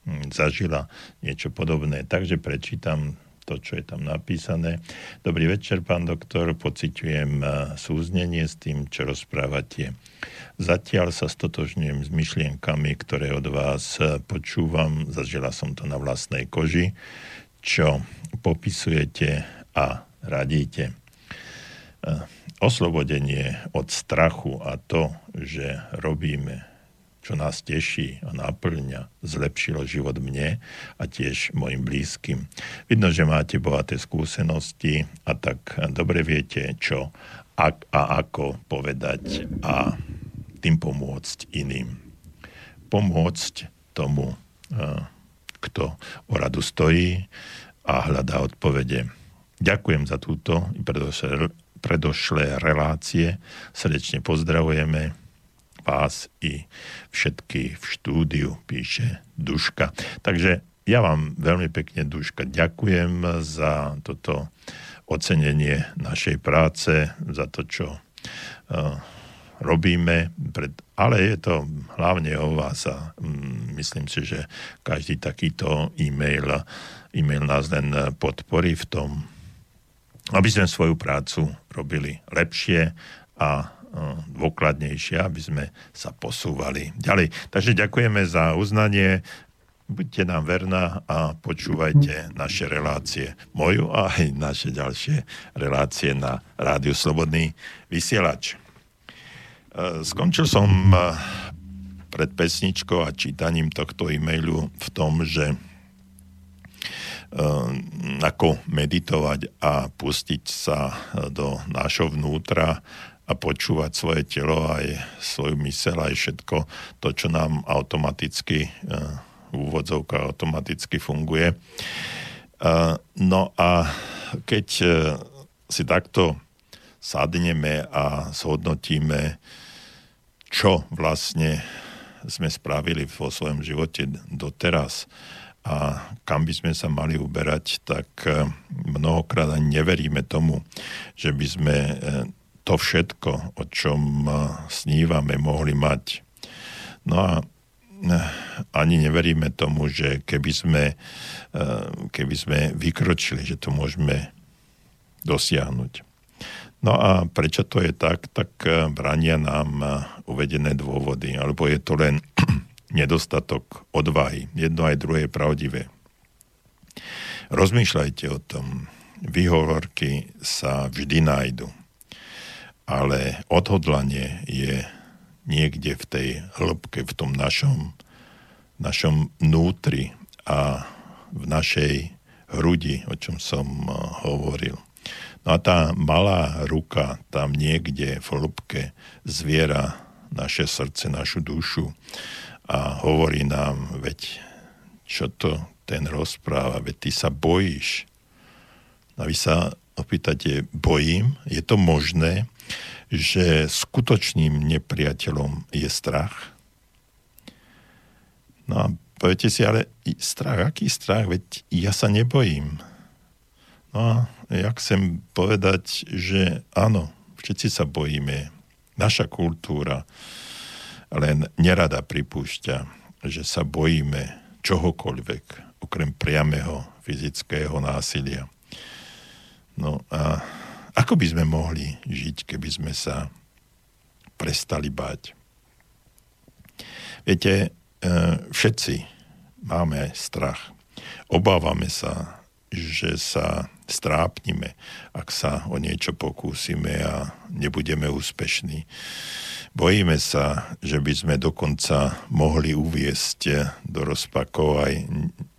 Hm, zažila niečo podobné. Takže prečítam to, čo je tam napísané. Dobrý večer, pán doktor, pociťujem eh, súznenie s tým, čo rozprávate. Zatiaľ sa stotožňujem s myšlienkami, ktoré od vás eh, počúvam. Zažila som to na vlastnej koži, čo popisujete a radíte. Eh, oslobodenie od strachu a to, že robíme čo nás teší a náplňa, zlepšilo život mne a tiež mojim blízkym. Vidno, že máte bohaté skúsenosti a tak dobre viete, čo ak a ako povedať a tým pomôcť iným. Pomôcť tomu, kto o radu stojí a hľadá odpovede. Ďakujem za túto predošlé relácie. Srdečne pozdravujeme vás i všetky v štúdiu, píše Duška. Takže ja vám veľmi pekne, Duška, ďakujem za toto ocenenie našej práce, za to, čo uh, robíme, pred, ale je to hlavne o vás a um, myslím si, že každý takýto e-mail, e-mail nás len podporí v tom, aby sme svoju prácu robili lepšie a dôkladnejšie, aby sme sa posúvali ďalej. Takže ďakujeme za uznanie, buďte nám verná a počúvajte naše relácie, moju a aj naše ďalšie relácie na Rádiu Slobodný vysielač. E, skončil som e, pred pesničkou a čítaním tohto e-mailu v tom, že e, ako meditovať a pustiť sa do nášho vnútra a počúvať svoje telo, aj svoju mysel, aj všetko to, čo nám automaticky, eh, v úvodzovkách automaticky funguje. Eh, no a keď eh, si takto sadneme a zhodnotíme, čo vlastne sme spravili vo svojom živote doteraz a kam by sme sa mali uberať, tak mnohokrát ani neveríme tomu, že by sme to všetko, o čom snívame, mohli mať. No a eh, ani neveríme tomu, že keby sme, eh, keby sme vykročili, že to môžeme dosiahnuť. No a prečo to je tak, tak eh, brania nám uvedené dôvody, alebo je to len nedostatok odvahy. Jedno aj druhé je pravdivé. Rozmýšľajte o tom. Výhovorky sa vždy nájdu ale odhodlanie je niekde v tej hĺbke, v tom našom, našom nútri a v našej hrudi, o čom som eh, hovoril. No a tá malá ruka tam niekde v hĺbke zviera naše srdce, našu dušu a hovorí nám, veď čo to ten rozpráva, veď ty sa bojíš. A vy sa opýtate, bojím? Je to možné? Že skutočným nepriateľom je strach. No a poviete si, ale strach, aký strach? Veď ja sa nebojím. No a ja chcem povedať, že áno, všetci sa bojíme. Naša kultúra len nerada pripúšťa, že sa bojíme čohokoľvek, okrem priamého fyzického násilia. No a ako by sme mohli žiť, keby sme sa prestali bať? Viete, e, všetci máme strach. Obávame sa, že sa strápnime, ak sa o niečo pokúsime a nebudeme úspešní. Bojíme sa, že by sme dokonca mohli uviesť do rozpakov aj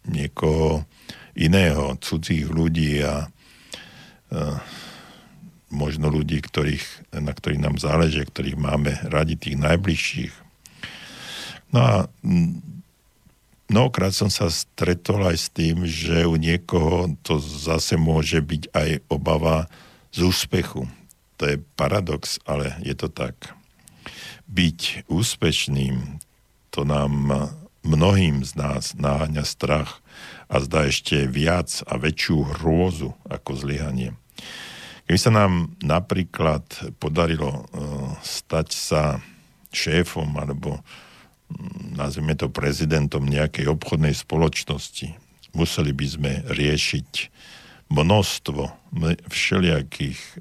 niekoho iného, cudzích ľudí a možno ľudí, ktorých, na ktorých nám záleží, ktorých máme radi, tých najbližších. No a mnohokrát som sa stretol aj s tým, že u niekoho to zase môže byť aj obava z úspechu. To je paradox, ale je to tak. Byť úspešným, to nám mnohým z nás náháňa strach a zdá ešte viac a väčšiu hrôzu ako zlyhanie. Keby sa nám napríklad podarilo uh, stať sa šéfom alebo nazvime to prezidentom nejakej obchodnej spoločnosti, museli by sme riešiť množstvo všelijakých e,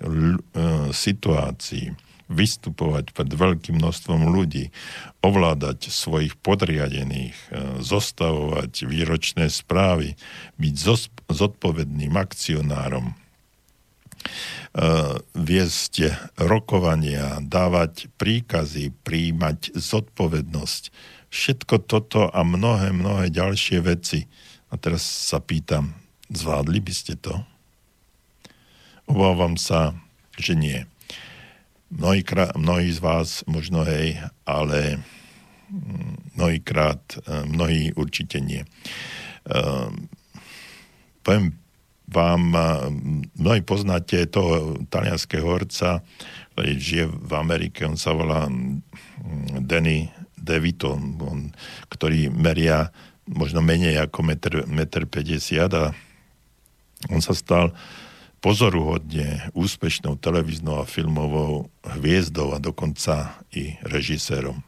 situácií, vystupovať pred veľkým množstvom ľudí, ovládať svojich podriadených, e, zostavovať výročné správy, byť zodpovedným akcionárom, viesť rokovania, dávať príkazy, príjmať zodpovednosť. Všetko toto a mnohé, mnohé ďalšie veci. A teraz sa pýtam, zvládli by ste to? Obávam sa, že nie. Mnohí, mnohí z vás možno hej, ale mm, mnohýkrát, eh, mnohí určite nie. Uh, poviem vám, mnohí poznáte toho talianského horca, ktorý žije v Amerike, on sa volá Danny DeVito, on, ktorý meria možno menej ako 1,50 m a on sa stal pozoruhodne úspešnou televíznou a filmovou hviezdou a dokonca i režisérom.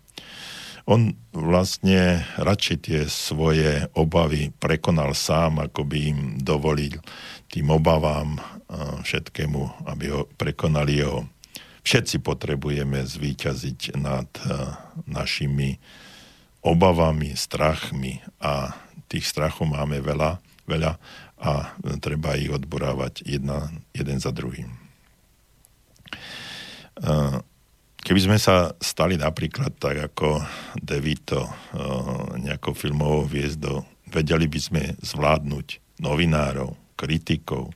On vlastne radšej tie svoje obavy prekonal sám, ako by im dovolil tým obavám všetkému, aby ho prekonali jeho. Všetci potrebujeme zvíťaziť nad našimi obavami, strachmi a tých strachov máme veľa, veľa a treba ich odborávať jedna, jeden za druhým. Keby sme sa stali napríklad tak ako Devito eh, nejakou filmovou hviezdou, vedeli by sme zvládnuť novinárov, kritikov,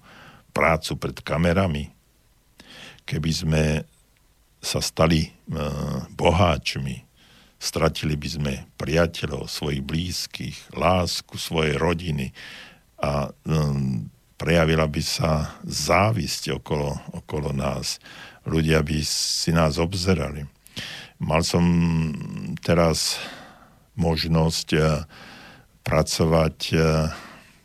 prácu pred kamerami. Keby sme sa stali eh, boháčmi, stratili by sme priateľov, svojich blízkych, lásku svojej rodiny a um, prejavila by sa závisť okolo, okolo nás ľudia by si nás obzerali. Mal som teraz možnosť eh, pracovať eh,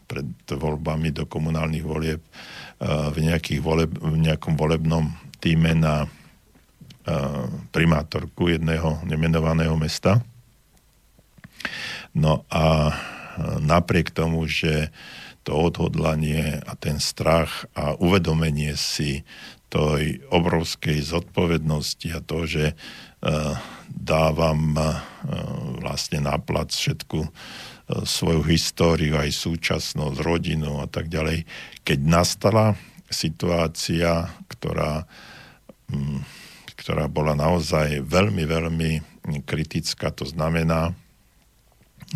pred voľbami do komunálnych volieb eh, v, voleb, v nejakom volebnom týme na primátorku jedného nemenovaného mesta. No a napriek tomu, že to odhodlanie a ten strach a uvedomenie si tej obrovskej zodpovednosti a to, že uh, dávam uh, vlastne na plac všetku uh, svoju históriu, aj súčasnosť, rodinu a tak ďalej. Keď nastala situácia, ktorá, um, ktorá bola naozaj veľmi, veľmi kritická, to znamená,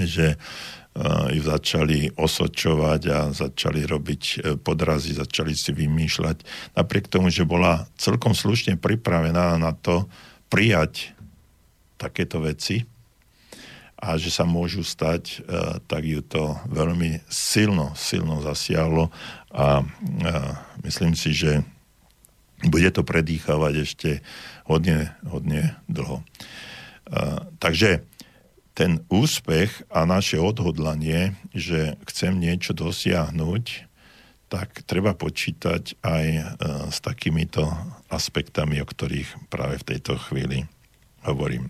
že ju začali osočovať a začali robiť e, podrazy, začali si vymýšľať. Napriek tomu, že bola celkom slušne pripravená na to prijať takéto veci a že sa môžu stať, e, tak ju to veľmi silno, silno zasiahlo a myslím si, že bude to predýchavať ešte hodne, hodne dlho. Takže ten úspech a naše odhodlanie, že chcem niečo dosiahnuť, tak treba počítať aj e, s takýmito aspektami, o ktorých práve v tejto chvíli hovorím.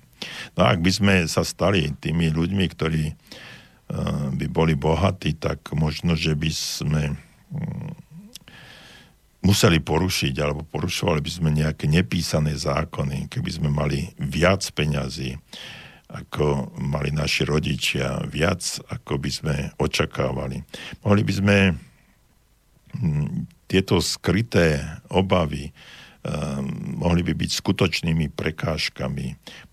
No a ak by sme sa stali tými ľuďmi, ktorí e, by boli bohatí, tak možno, že by sme mm, museli porušiť, alebo porušovali by sme nejaké nepísané zákony, keby sme mali viac peňazí, ako mali naši rodičia, viac ako by sme očakávali. Mohli by sme hm, tieto skryté obavy um, mohli by byť skutočnými prekážkami.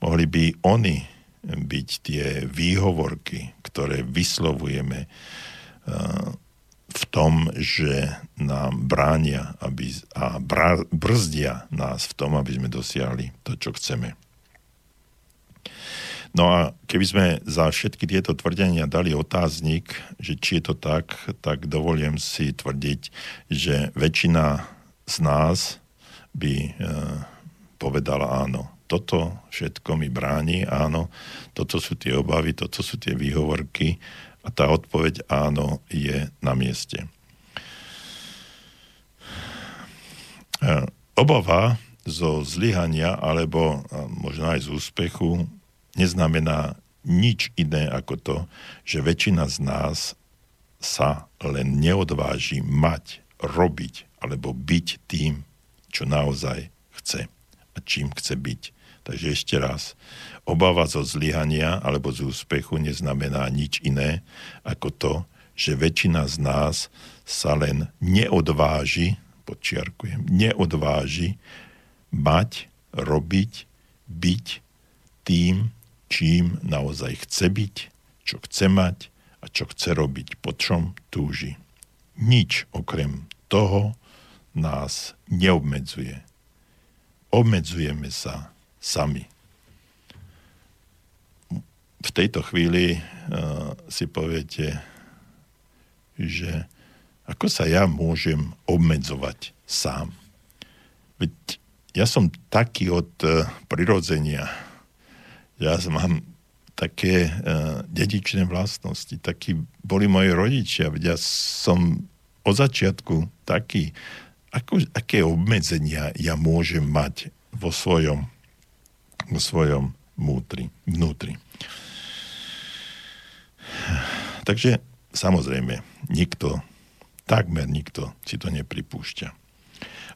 Mohli by oni byť tie výhovorky, ktoré vyslovujeme uh, v tom, že nám bránia aby, a brzdia nás v tom, aby sme dosiahli to, čo chceme. No a keby sme za všetky tieto tvrdenia dali otáznik, že či je to tak, tak dovolím si tvrdiť, že väčšina z nás by e, povedala áno. Toto všetko mi bráni, áno, toto sú tie obavy, toto sú tie výhovorky a tá odpoveď áno je na mieste. E, obava zo zlyhania alebo možno aj z úspechu neznamená nič iné ako to, že väčšina z nás sa len neodváži mať, robiť alebo byť tým, čo naozaj chce a čím chce byť. Takže ešte raz, obava zo zlyhania alebo z úspechu neznamená nič iné ako to, že väčšina z nás sa len neodváži, podčiarkujem, neodváži mať, robiť, byť tým, čím naozaj chce byť, čo chce mať a čo chce robiť, po čom túži. Nič okrem toho nás neobmedzuje. Obmedzujeme sa sami. V tejto chvíli uh, si poviete, že ako sa ja môžem obmedzovať sám. Veď ja som taký od uh, prirodzenia. Ja mám také uh, dedičné vlastnosti, takí boli moji rodičia, ja som od začiatku taký, ako, aké obmedzenia ja môžem mať vo svojom vo svojom mútri, vnútri. Takže samozrejme, nikto, takmer nikto si to nepripúšťa.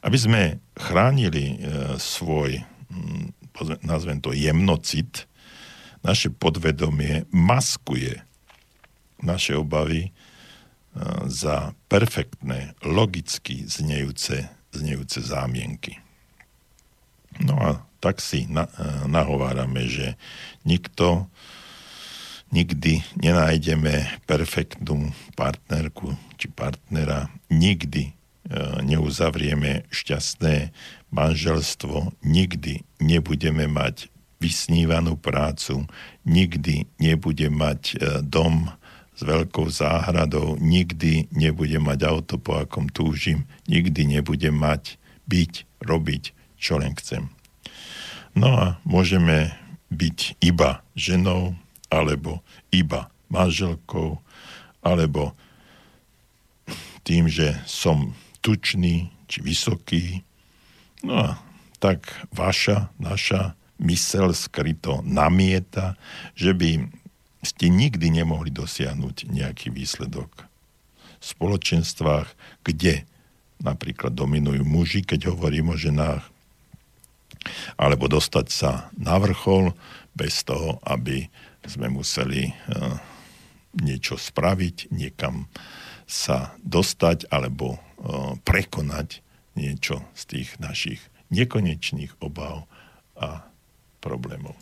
Aby sme chránili e, svoj, m, nazvem to jemnocit, naše podvedomie maskuje naše obavy e, za perfektné, logicky znejúce, znejúce zámienky. No a tak si na, e, nahovárame, že nikto nikdy nenájdeme perfektnú partnerku či partnera, nikdy e, neuzavrieme šťastné manželstvo, nikdy nebudeme mať vysnívanú prácu, nikdy nebude mať e, dom s veľkou záhradou, nikdy nebude mať auto, po akom túžim, nikdy nebude mať byť, robiť, čo len chcem. No a môžeme byť iba ženou, alebo iba manželkou, alebo tým, že som tučný či vysoký. No a tak vaša, naša mysel skryto namieta, že by ste nikdy nemohli dosiahnuť nejaký výsledok. V spoločenstvách, kde napríklad dominujú muži, keď hovorím o ženách, alebo dostať sa na vrchol bez toho, aby sme museli eh, niečo spraviť, niekam sa dostať alebo eh, prekonať niečo z tých našich nekonečných obav a problémov.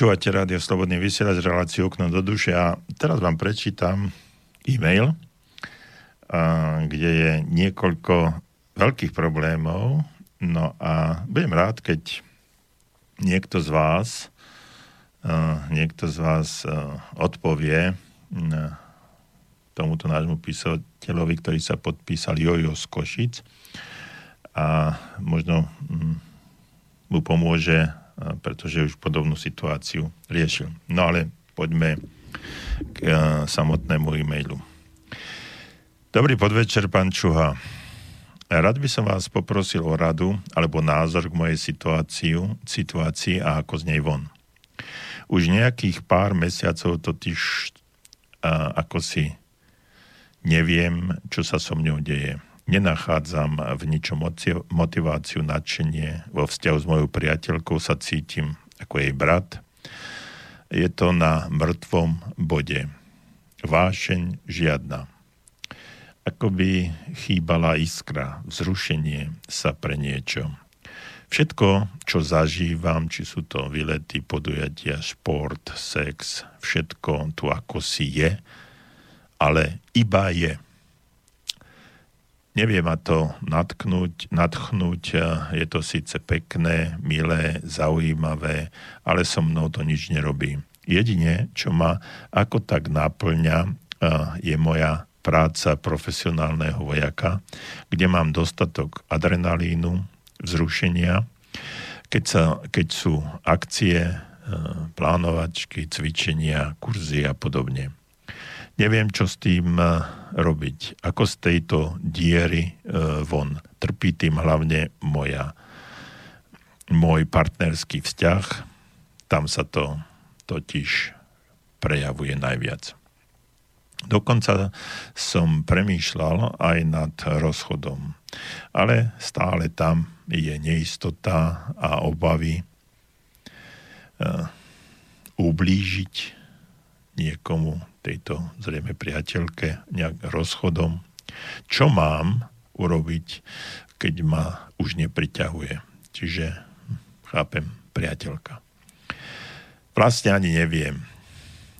Počúvate rádio Slobodný vysielač reláciu Okno do duše a teraz vám prečítam e-mail, kde je niekoľko veľkých problémov. No a budem rád, keď niekto z vás niekto z vás odpovie tomuto nášmu písateľovi, ktorý sa podpísal Jojo z Košic a možno mm, mu pomôže pretože už podobnú situáciu riešil. No ale poďme k samotnému e-mailu. Dobrý podvečer, pán Čuha. Rád by som vás poprosil o radu alebo názor k mojej situáciu, situácii a ako z nej von. Už nejakých pár mesiacov totiž a, ako si neviem, čo sa so mňou deje nenachádzam v ničom motiváciu, nadšenie. Vo vzťahu s mojou priateľkou sa cítim ako jej brat. Je to na mŕtvom bode. Vášeň žiadna. Ako by chýbala iskra, vzrušenie sa pre niečo. Všetko, čo zažívam, či sú to vylety, podujatia, šport, sex, všetko tu ako si je, ale iba je nevie ma to natknúť, nadchnúť, je to síce pekné, milé, zaujímavé, ale so mnou to nič nerobí. Jedine, čo ma ako tak naplňa, je moja práca profesionálneho vojaka, kde mám dostatok adrenalínu, vzrušenia, keď, sa, keď sú akcie, plánovačky, cvičenia, kurzy a podobne. Neviem, čo s tým eh, robiť. Ako z tejto diery eh, von. Trpí tým hlavne moja, môj partnerský vzťah. Tam sa to totiž prejavuje najviac. Dokonca som premýšľal aj nad rozchodom, ale stále tam je neistota a obavy uh, ublížiť niekomu, tejto zrejme priateľke nejak rozchodom. Čo mám urobiť, keď ma už nepriťahuje? Čiže, chápem, priateľka. Vlastne ani neviem,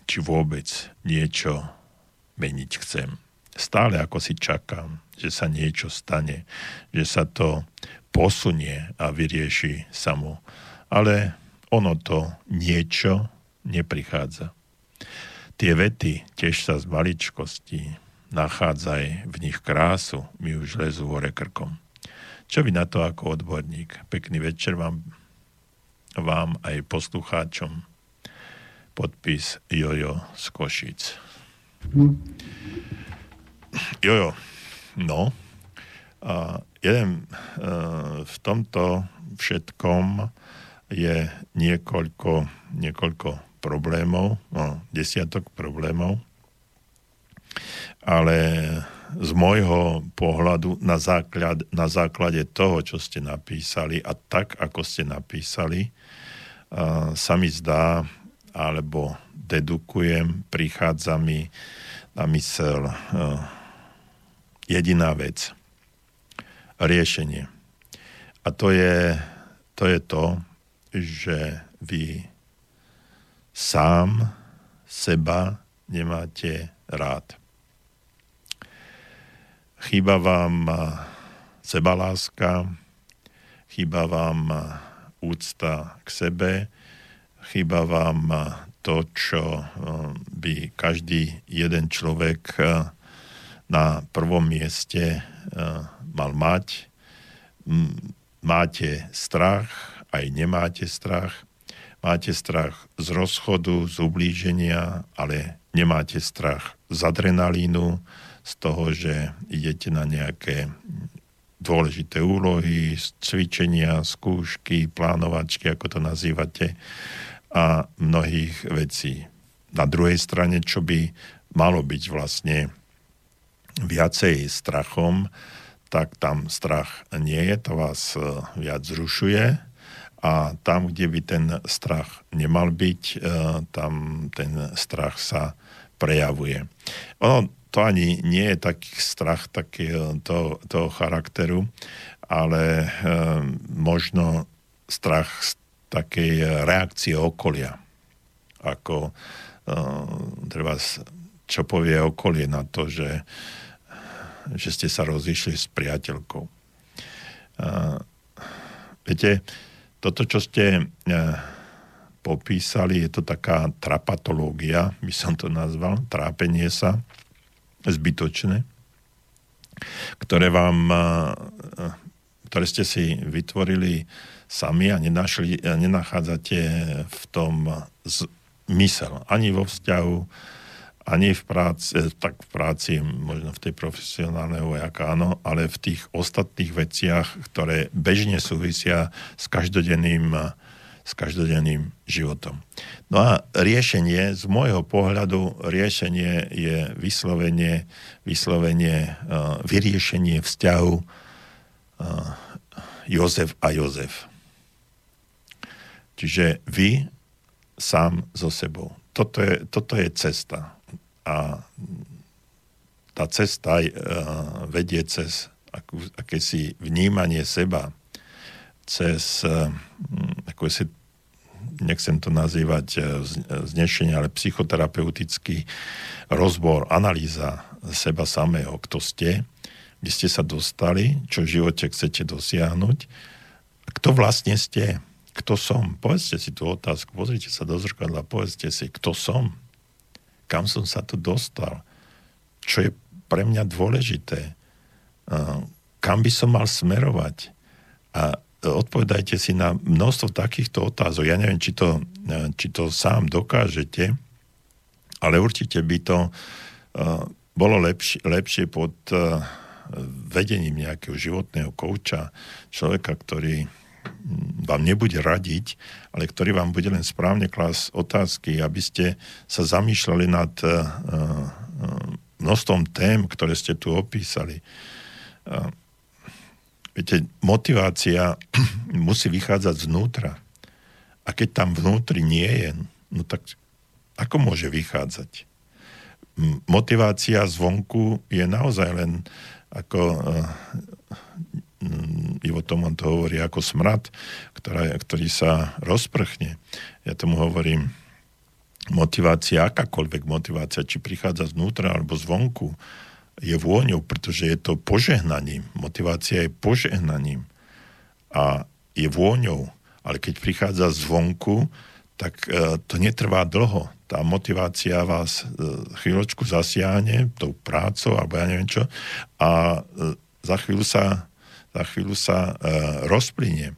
či vôbec niečo meniť chcem. Stále ako si čakám, že sa niečo stane, že sa to posunie a vyrieši samo. Ale ono to niečo neprichádza. Tie vety, tiež sa z maličkosti, nachádzaj v nich krásu, mi už lezú hore krkom. Čo vy na to ako odborník? Pekný večer vám, vám aj poslucháčom. Podpis Jojo z Košic. Jojo, no, a jeden uh, v tomto všetkom je niekoľko, niekoľko problémov, no, desiatok problémov, ale z môjho pohľadu na, základ, na základe toho, čo ste napísali a tak, ako ste napísali, uh, sa mi zdá, alebo dedukujem, prichádza mi na mysel uh, jediná vec. Riešenie. A to je to, je to že vy sám seba nemáte rád. Chýba vám sebaláska, chýba vám úcta k sebe, chýba vám to, čo by každý jeden človek na prvom mieste mal mať. Máte strach, aj nemáte strach Máte strach z rozchodu, z ublíženia, ale nemáte strach z adrenalínu, z toho, že idete na nejaké dôležité úlohy, cvičenia, skúšky, plánovačky, ako to nazývate, a mnohých vecí. Na druhej strane, čo by malo byť vlastne viacej strachom, tak tam strach nie je, to vás eh, viac zrušuje, a tam, kde by ten strach nemal byť, e, tam ten strach sa prejavuje. Ono to ani nie je taký strach taký, e, to, toho charakteru, ale e, možno strach z takej reakcie okolia. ako treba čo povie okolie na to, že, že ste sa rozišli s priateľkou. Viete, toto, čo ste popísali, je to taká trapatológia, by som to nazval, trápenie sa, zbytočné, ktoré vám, ktoré ste si vytvorili sami a nenašli, nenachádzate v tom zmysel. Ani vo vzťahu, ani v práci, eh, tak v práci, možno v tej profesionálnej vojaka, áno, ale v tých ostatných veciach, ktoré bežne súvisia s každodenným, s každodenným životom. No a riešenie, z môjho pohľadu, riešenie je vyslovenie, vyslovenie uh, vyriešenie vzťahu uh, Jozef a Jozef. Čiže vy sám so sebou. Toto je, toto je cesta a tá cesta uh, vedie cez akú, akési vnímanie seba, cez uh, ako si, nechcem to nazývať uh, znešenie, ale psychoterapeutický rozbor, analýza seba samého, kto ste, kde ste sa dostali, čo v živote chcete dosiahnuť, kto vlastne ste, kto som. Povedzte si tú otázku, pozrite sa do zrkadla, povedzte si, kto som kam som sa tu dostal, čo je pre mňa dôležité, kam by som mal smerovať. A odpovedajte si na množstvo takýchto otázok. Ja neviem, či to, či to sám dokážete, ale určite by to bolo lepšie, lepšie pod vedením nejakého životného kouča, človeka, ktorý vám nebude radiť, ale ktorý vám bude len správne klásť otázky, aby ste sa zamýšľali nad uh, uh, množstvom tém, ktoré ste tu opísali. Uh, viete, motivácia musí vychádzať znútra. A keď tam vnútri nie je, no tak ako môže vychádzať? Motivácia zvonku je naozaj len ako Ivo Tomon to hovorí ako smrad, ktorá, ktorý sa rozprchne. Ja tomu hovorím motivácia, akákoľvek motivácia, či prichádza znútra alebo zvonku, je vôňou, pretože je to požehnaním. Motivácia je požehnaním a je vôňou. Ale keď prichádza zvonku, tak e, to netrvá dlho. Tá motivácia vás e, chvíľočku zasiahne tou prácou alebo ja neviem čo a e, za chvíľu sa za chvíľu sa uh, rozplynie.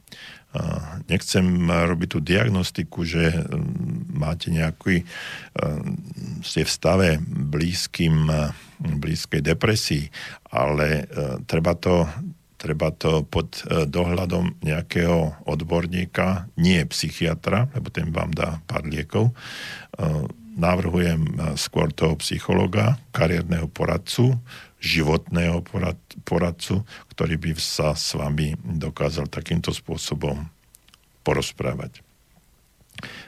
Uh, nechcem robiť tú diagnostiku, že um, máte nejaký, ste v stave blízkym, blízkej depresii, ale treba to treba to pod dohľadom nejakého odborníka, nie psychiatra, lebo ten vám dá pár liekov. Navrhujem skôr toho psychologa, kariérneho poradcu, životného porad, poradcu, ktorý by sa s vami dokázal takýmto spôsobom porozprávať.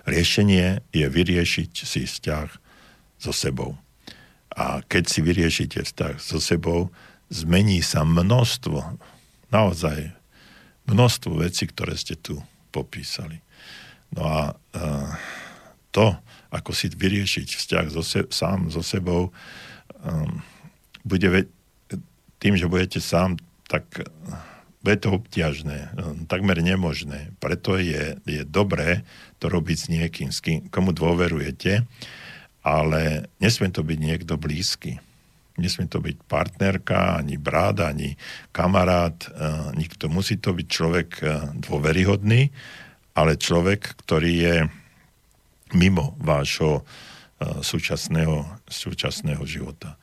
Riešenie je vyriešiť si vzťah so sebou. A keď si vyriešite vzťah so sebou, zmení sa množstvo, naozaj množstvo vecí, ktoré ste tu popísali. No a uh, to, ako si vyriešiť vzťah so se, sám so sebou, um, bude tým, že budete sám, tak bude to obťažné, eh, takmer nemožné. Preto je, je dobré to robiť s niekým, s kým, komu dôverujete, ale nesmie to byť niekto blízky. Nesmie to byť partnerka, ani brat, ani kamarát, eh, nikto. Musí to byť človek dôveryhodný, ale človek, ktorý je mimo vášho súčasného, súčasného života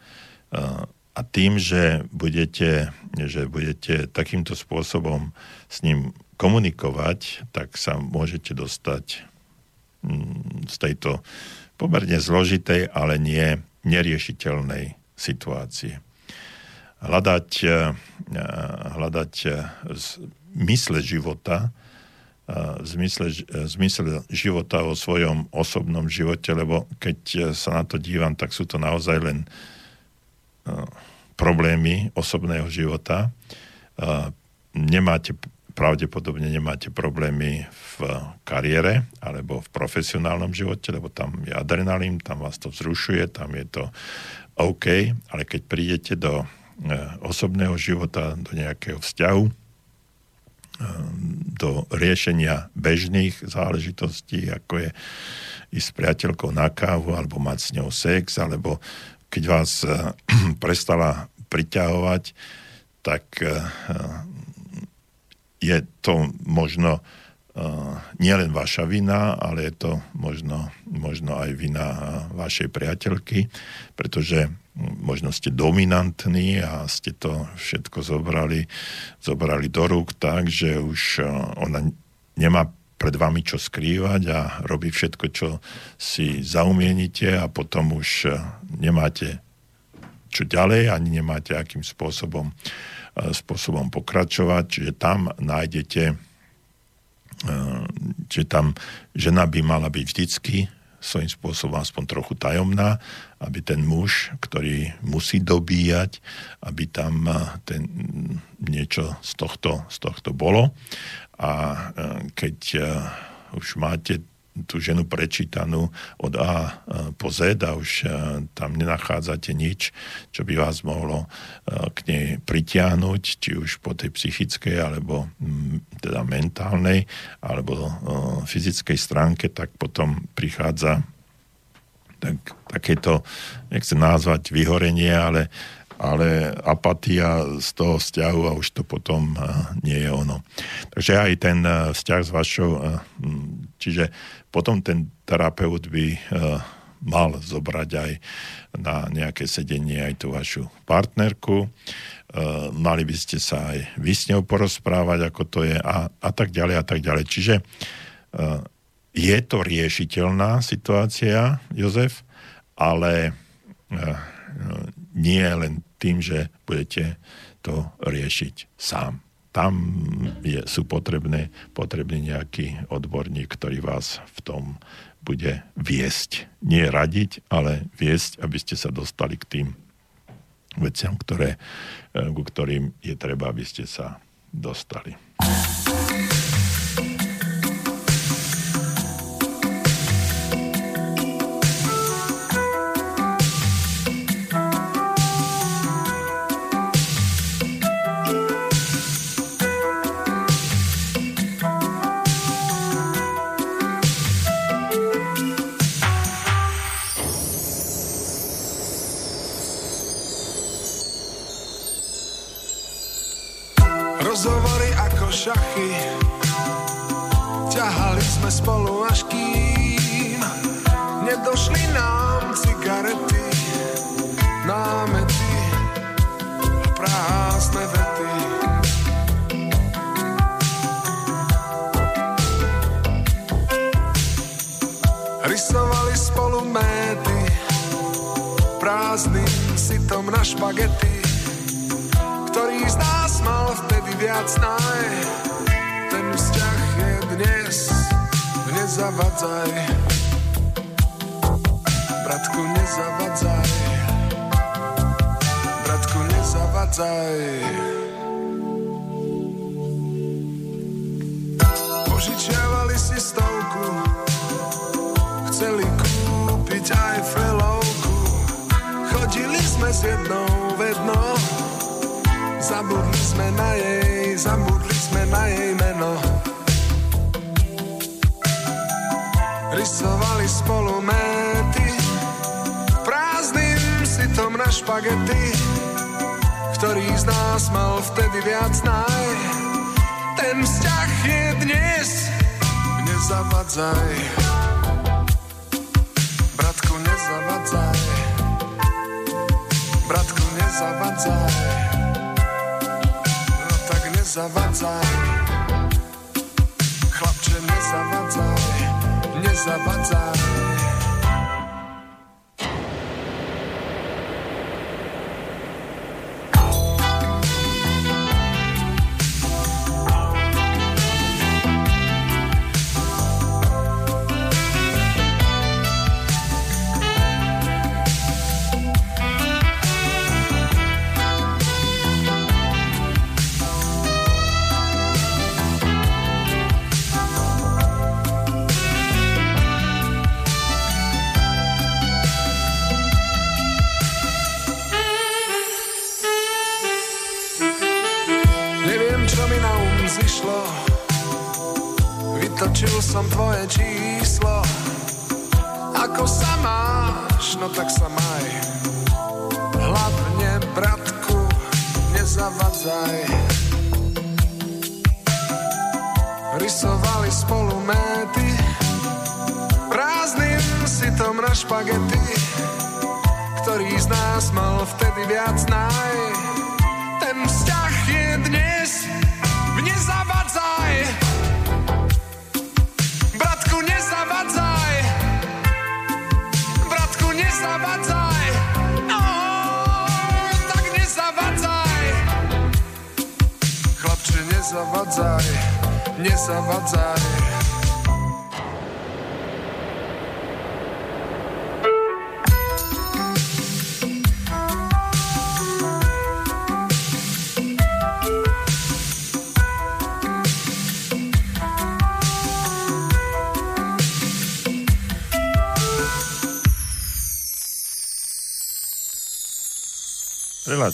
a tým, že budete, že budete takýmto spôsobom s ním komunikovať, tak sa môžete dostať mm, z tejto pomerne zložitej, ale nie neriešiteľnej situácie. Hľadať, eh, hľadať eh, zmysle života, zmysle, zmysle života o svojom osobnom živote, lebo keď sa na to dívam, tak sú to naozaj len problémy osobného života. Nemáte pravdepodobne nemáte problémy v kariére alebo v profesionálnom živote, lebo tam je adrenalín, tam vás to vzrušuje, tam je to OK, ale keď prídete do osobného života, do nejakého vzťahu, do riešenia bežných záležitostí, ako je ísť s priateľkou na kávu, alebo mať s ňou sex, alebo keď vás prestala priťahovať, tak je to možno nielen vaša vina, ale je to možno, možno aj vina vašej priateľky, pretože možno ste dominantní a ste to všetko zobrali, zobrali do rúk tak, že už ona nemá pred vami čo skrývať a robí všetko, čo si zaumienite a potom už uh, nemáte čo ďalej, ani nemáte akým spôsobom E, spôsobom pokračovať, čiže tam nájdete, e, že tam žena by mala byť vždycky svojím spôsobom aspoň trochu tajomná, aby ten muž, ktorý musí dobíjať, aby tam e, ten, niečo z tohto, z tohto bolo. A keď už máte tú ženu prečítanú od A e, po Z a už e, tam nenachádzate nič, čo by vás mohlo e, k nej pritiahnuť, či už po tej psychickej, alebo teda mentálnej, alebo fyzickej stránke, tak potom prichádza tak, takéto, nechcem nazvať vyhorenie, ale ale apatia z toho vzťahu a už to potom nie je ono. Takže aj ten vzťah s vašou, čiže potom ten terapeut by mal zobrať aj na nejaké sedenie aj tú vašu partnerku. Mali by ste sa aj vy s ňou porozprávať, ako to je a, a tak ďalej a tak ďalej. Čiže je to riešiteľná situácia, Jozef, ale nie len tým, že budete to riešiť sám tam je, sú potrebné, potrebný nejaký odborník, ktorý vás v tom bude viesť. Nie radiť, ale viesť, aby ste sa dostali k tým veciam, ktoré, eh, ku ktorým je treba, aby ste sa dostali. na špagety Ktorý z nás mal vtedy viac naj Ten vzťah je dnes Nezavadzaj. Bratku, nezavadzaj. Bratku, nezavadzaj. Požičiavaj s jednou vedno. Zabudli sme na jej, zabudli sme na jej meno. Rysovali spolu méty, prázdnym sitom na špagety. Ktorý z nás mal vtedy viac naj, ten vzťah je dnes, nezavadzaj. Nezavadzaj. zawadzaj. No tak nie zawadzaj. Chlapcze nie zawadzaj. Nie zawadzaj.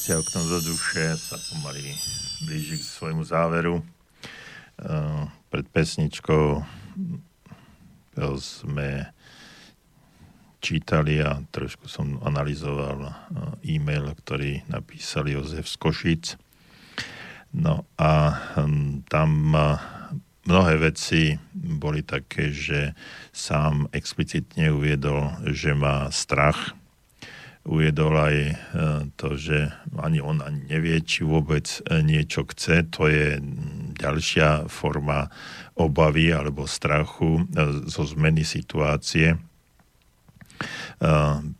Relácia okno do duše sa pomaly blíži k svojmu záveru. Pred pesničkou sme čítali a trošku som analyzoval e-mail, ktorý napísal Jozef z Košic. No a hm, tam mnohé veci boli také, že sám explicitne uviedol, že má strach ujedol aj e, to, že ani on ani nevie, či vôbec e, niečo chce. To je ďalšia forma obavy alebo strachu e, zo zmeny situácie,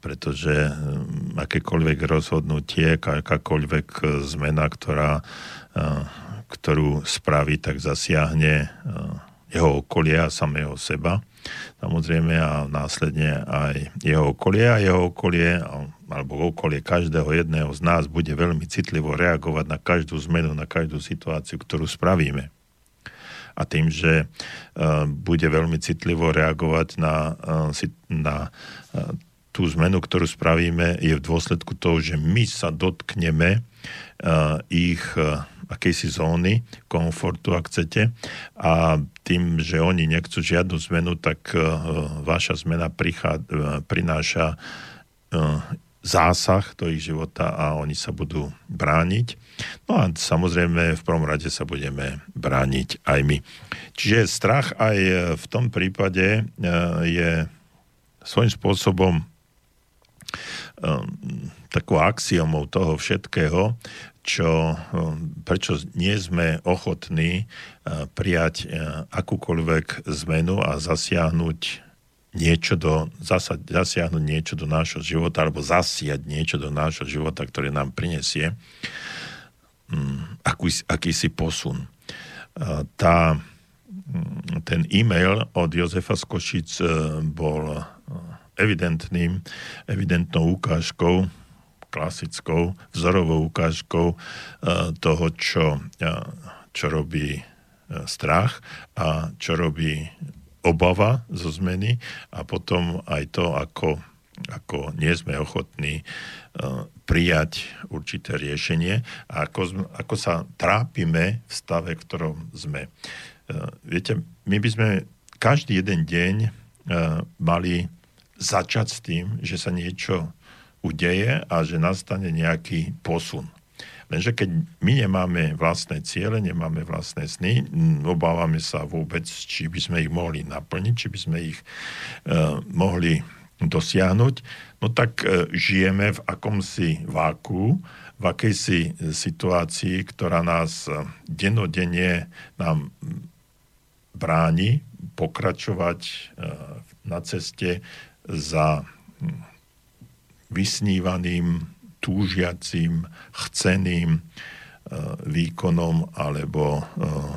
pretože akékoľvek rozhodnutie, akákoľvek zmena, ktorá, ktorú spraví, tak zasiahne jeho okolie a samého seba samozrejme a následne aj jeho okolie a jeho okolie alebo okolie každého jedného z nás bude veľmi citlivo reagovať na každú zmenu, na každú situáciu, ktorú spravíme. A tým, že uh, bude veľmi citlivo reagovať na, uh, na uh, tú zmenu, ktorú spravíme, je v dôsledku toho, že my sa dotkneme ich akejsi zóny komfortu, ak chcete. A tým, že oni nechcú žiadnu zmenu, tak vaša zmena prichá, prináša zásah do ich života a oni sa budú brániť. No a samozrejme v prvom rade sa budeme brániť aj my. Čiže strach aj v tom prípade e, je svojím spôsobom e, takou axiomou toho všetkého, čo, e, prečo nie sme ochotní prijať akúkoľvek zmenu a zasiahnuť niečo do, zasa, zasiahnuť niečo do nášho života alebo zasiať niečo do nášho života, ktoré nám prinesie um, aký, akýsi posun. Tá, mm, ten e-mail od Jozefa Skošic e, bol e, evidentným, evidentnou ukážkou, klasickou, vzorovou ukážkou e, toho, čo, čo robí strach a čo robí obava zo zmeny a potom aj to, ako, ako nie sme ochotní uh, prijať určité riešenie a ako, ako sa trápime v stave, v ktorom sme. Uh, viete, my by sme každý jeden deň uh, mali začať s tým, že sa niečo udeje a že nastane nejaký posun. Lenže keď my nemáme vlastné ciele, nemáme vlastné sny, obávame sa vôbec, či by sme ich mohli naplniť, či by sme ich uh, mohli dosiahnuť, no tak uh, žijeme v akomsi váku, v akejsi situácii, ktorá nás uh, denodenne nám bráni pokračovať uh, na ceste za vysnívaným túžiacím, chceným e, výkonom alebo e,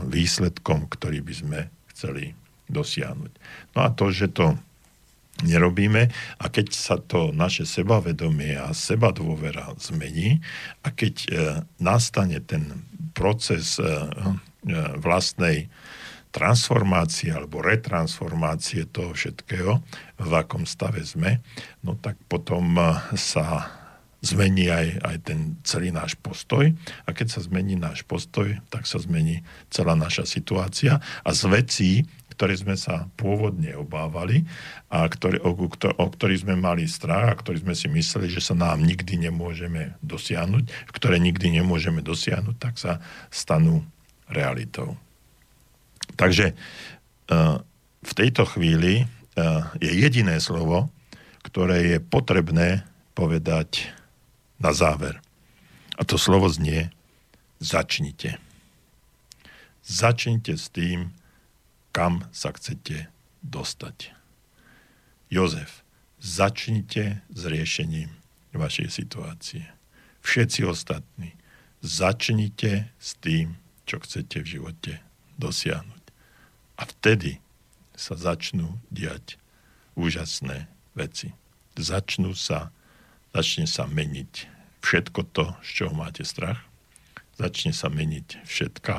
výsledkom, ktorý by sme chceli dosiahnuť. No a to, že to nerobíme a keď sa to naše sebavedomie a seba dôvera zmení a keď e, nastane ten proces vlastnej transformácie alebo retransformácie toho všetkého, v akom stave sme, no tak potom sa zmení aj, aj ten celý náš postoj. A keď sa zmení náš postoj, tak sa zmení celá naša situácia. A z vecí, ktoré sme sa pôvodne obávali a ktorý, o, o ktorých sme mali strach a ktorý sme si mysleli, že sa nám nikdy nemôžeme dosiahnuť, ktoré nikdy nemôžeme dosiahnuť, tak sa stanú realitou. Takže v tejto chvíli je jediné slovo, ktoré je potrebné povedať na záver. A to slovo znie začnite. Začnite s tým, kam sa chcete dostať. Jozef, začnite s riešením vašej situácie. Všetci ostatní, začnite s tým, čo chcete v živote dosiahnuť. A vtedy sa začnú diať úžasné veci. Začnú sa, začne sa meniť všetko to, z čoho máte strach začne sa meniť všetká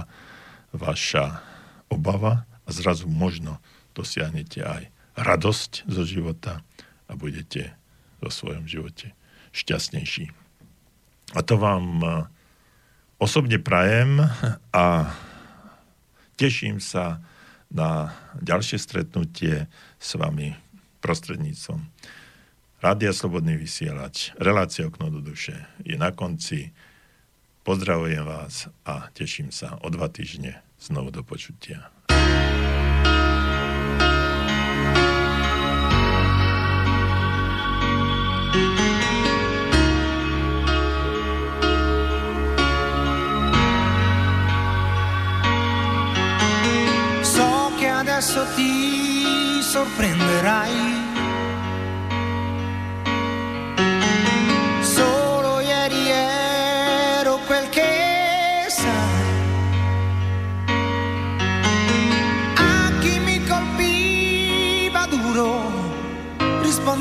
vaša obava a zrazu možno dosiahnete aj radosť zo života a budete vo svojom živote šťastnejší. A to vám e, osobne prajem a teším sa na ďalšie stretnutie s vami prostredníctvom Rádia Slobodný vysielač, relácia okno do duše je na konci. Pozdravujem vás a teším sa o dva týždne znovu do počutia. So che adesso ti sorprenderai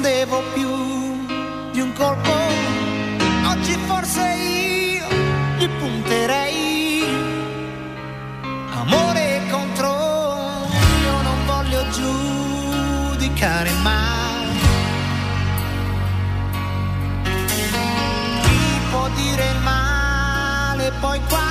rispondevo più di un colpo. Oggi forse io gli punterei. Amore contro io non voglio giudicare mai. Chi può dire il male poi quale?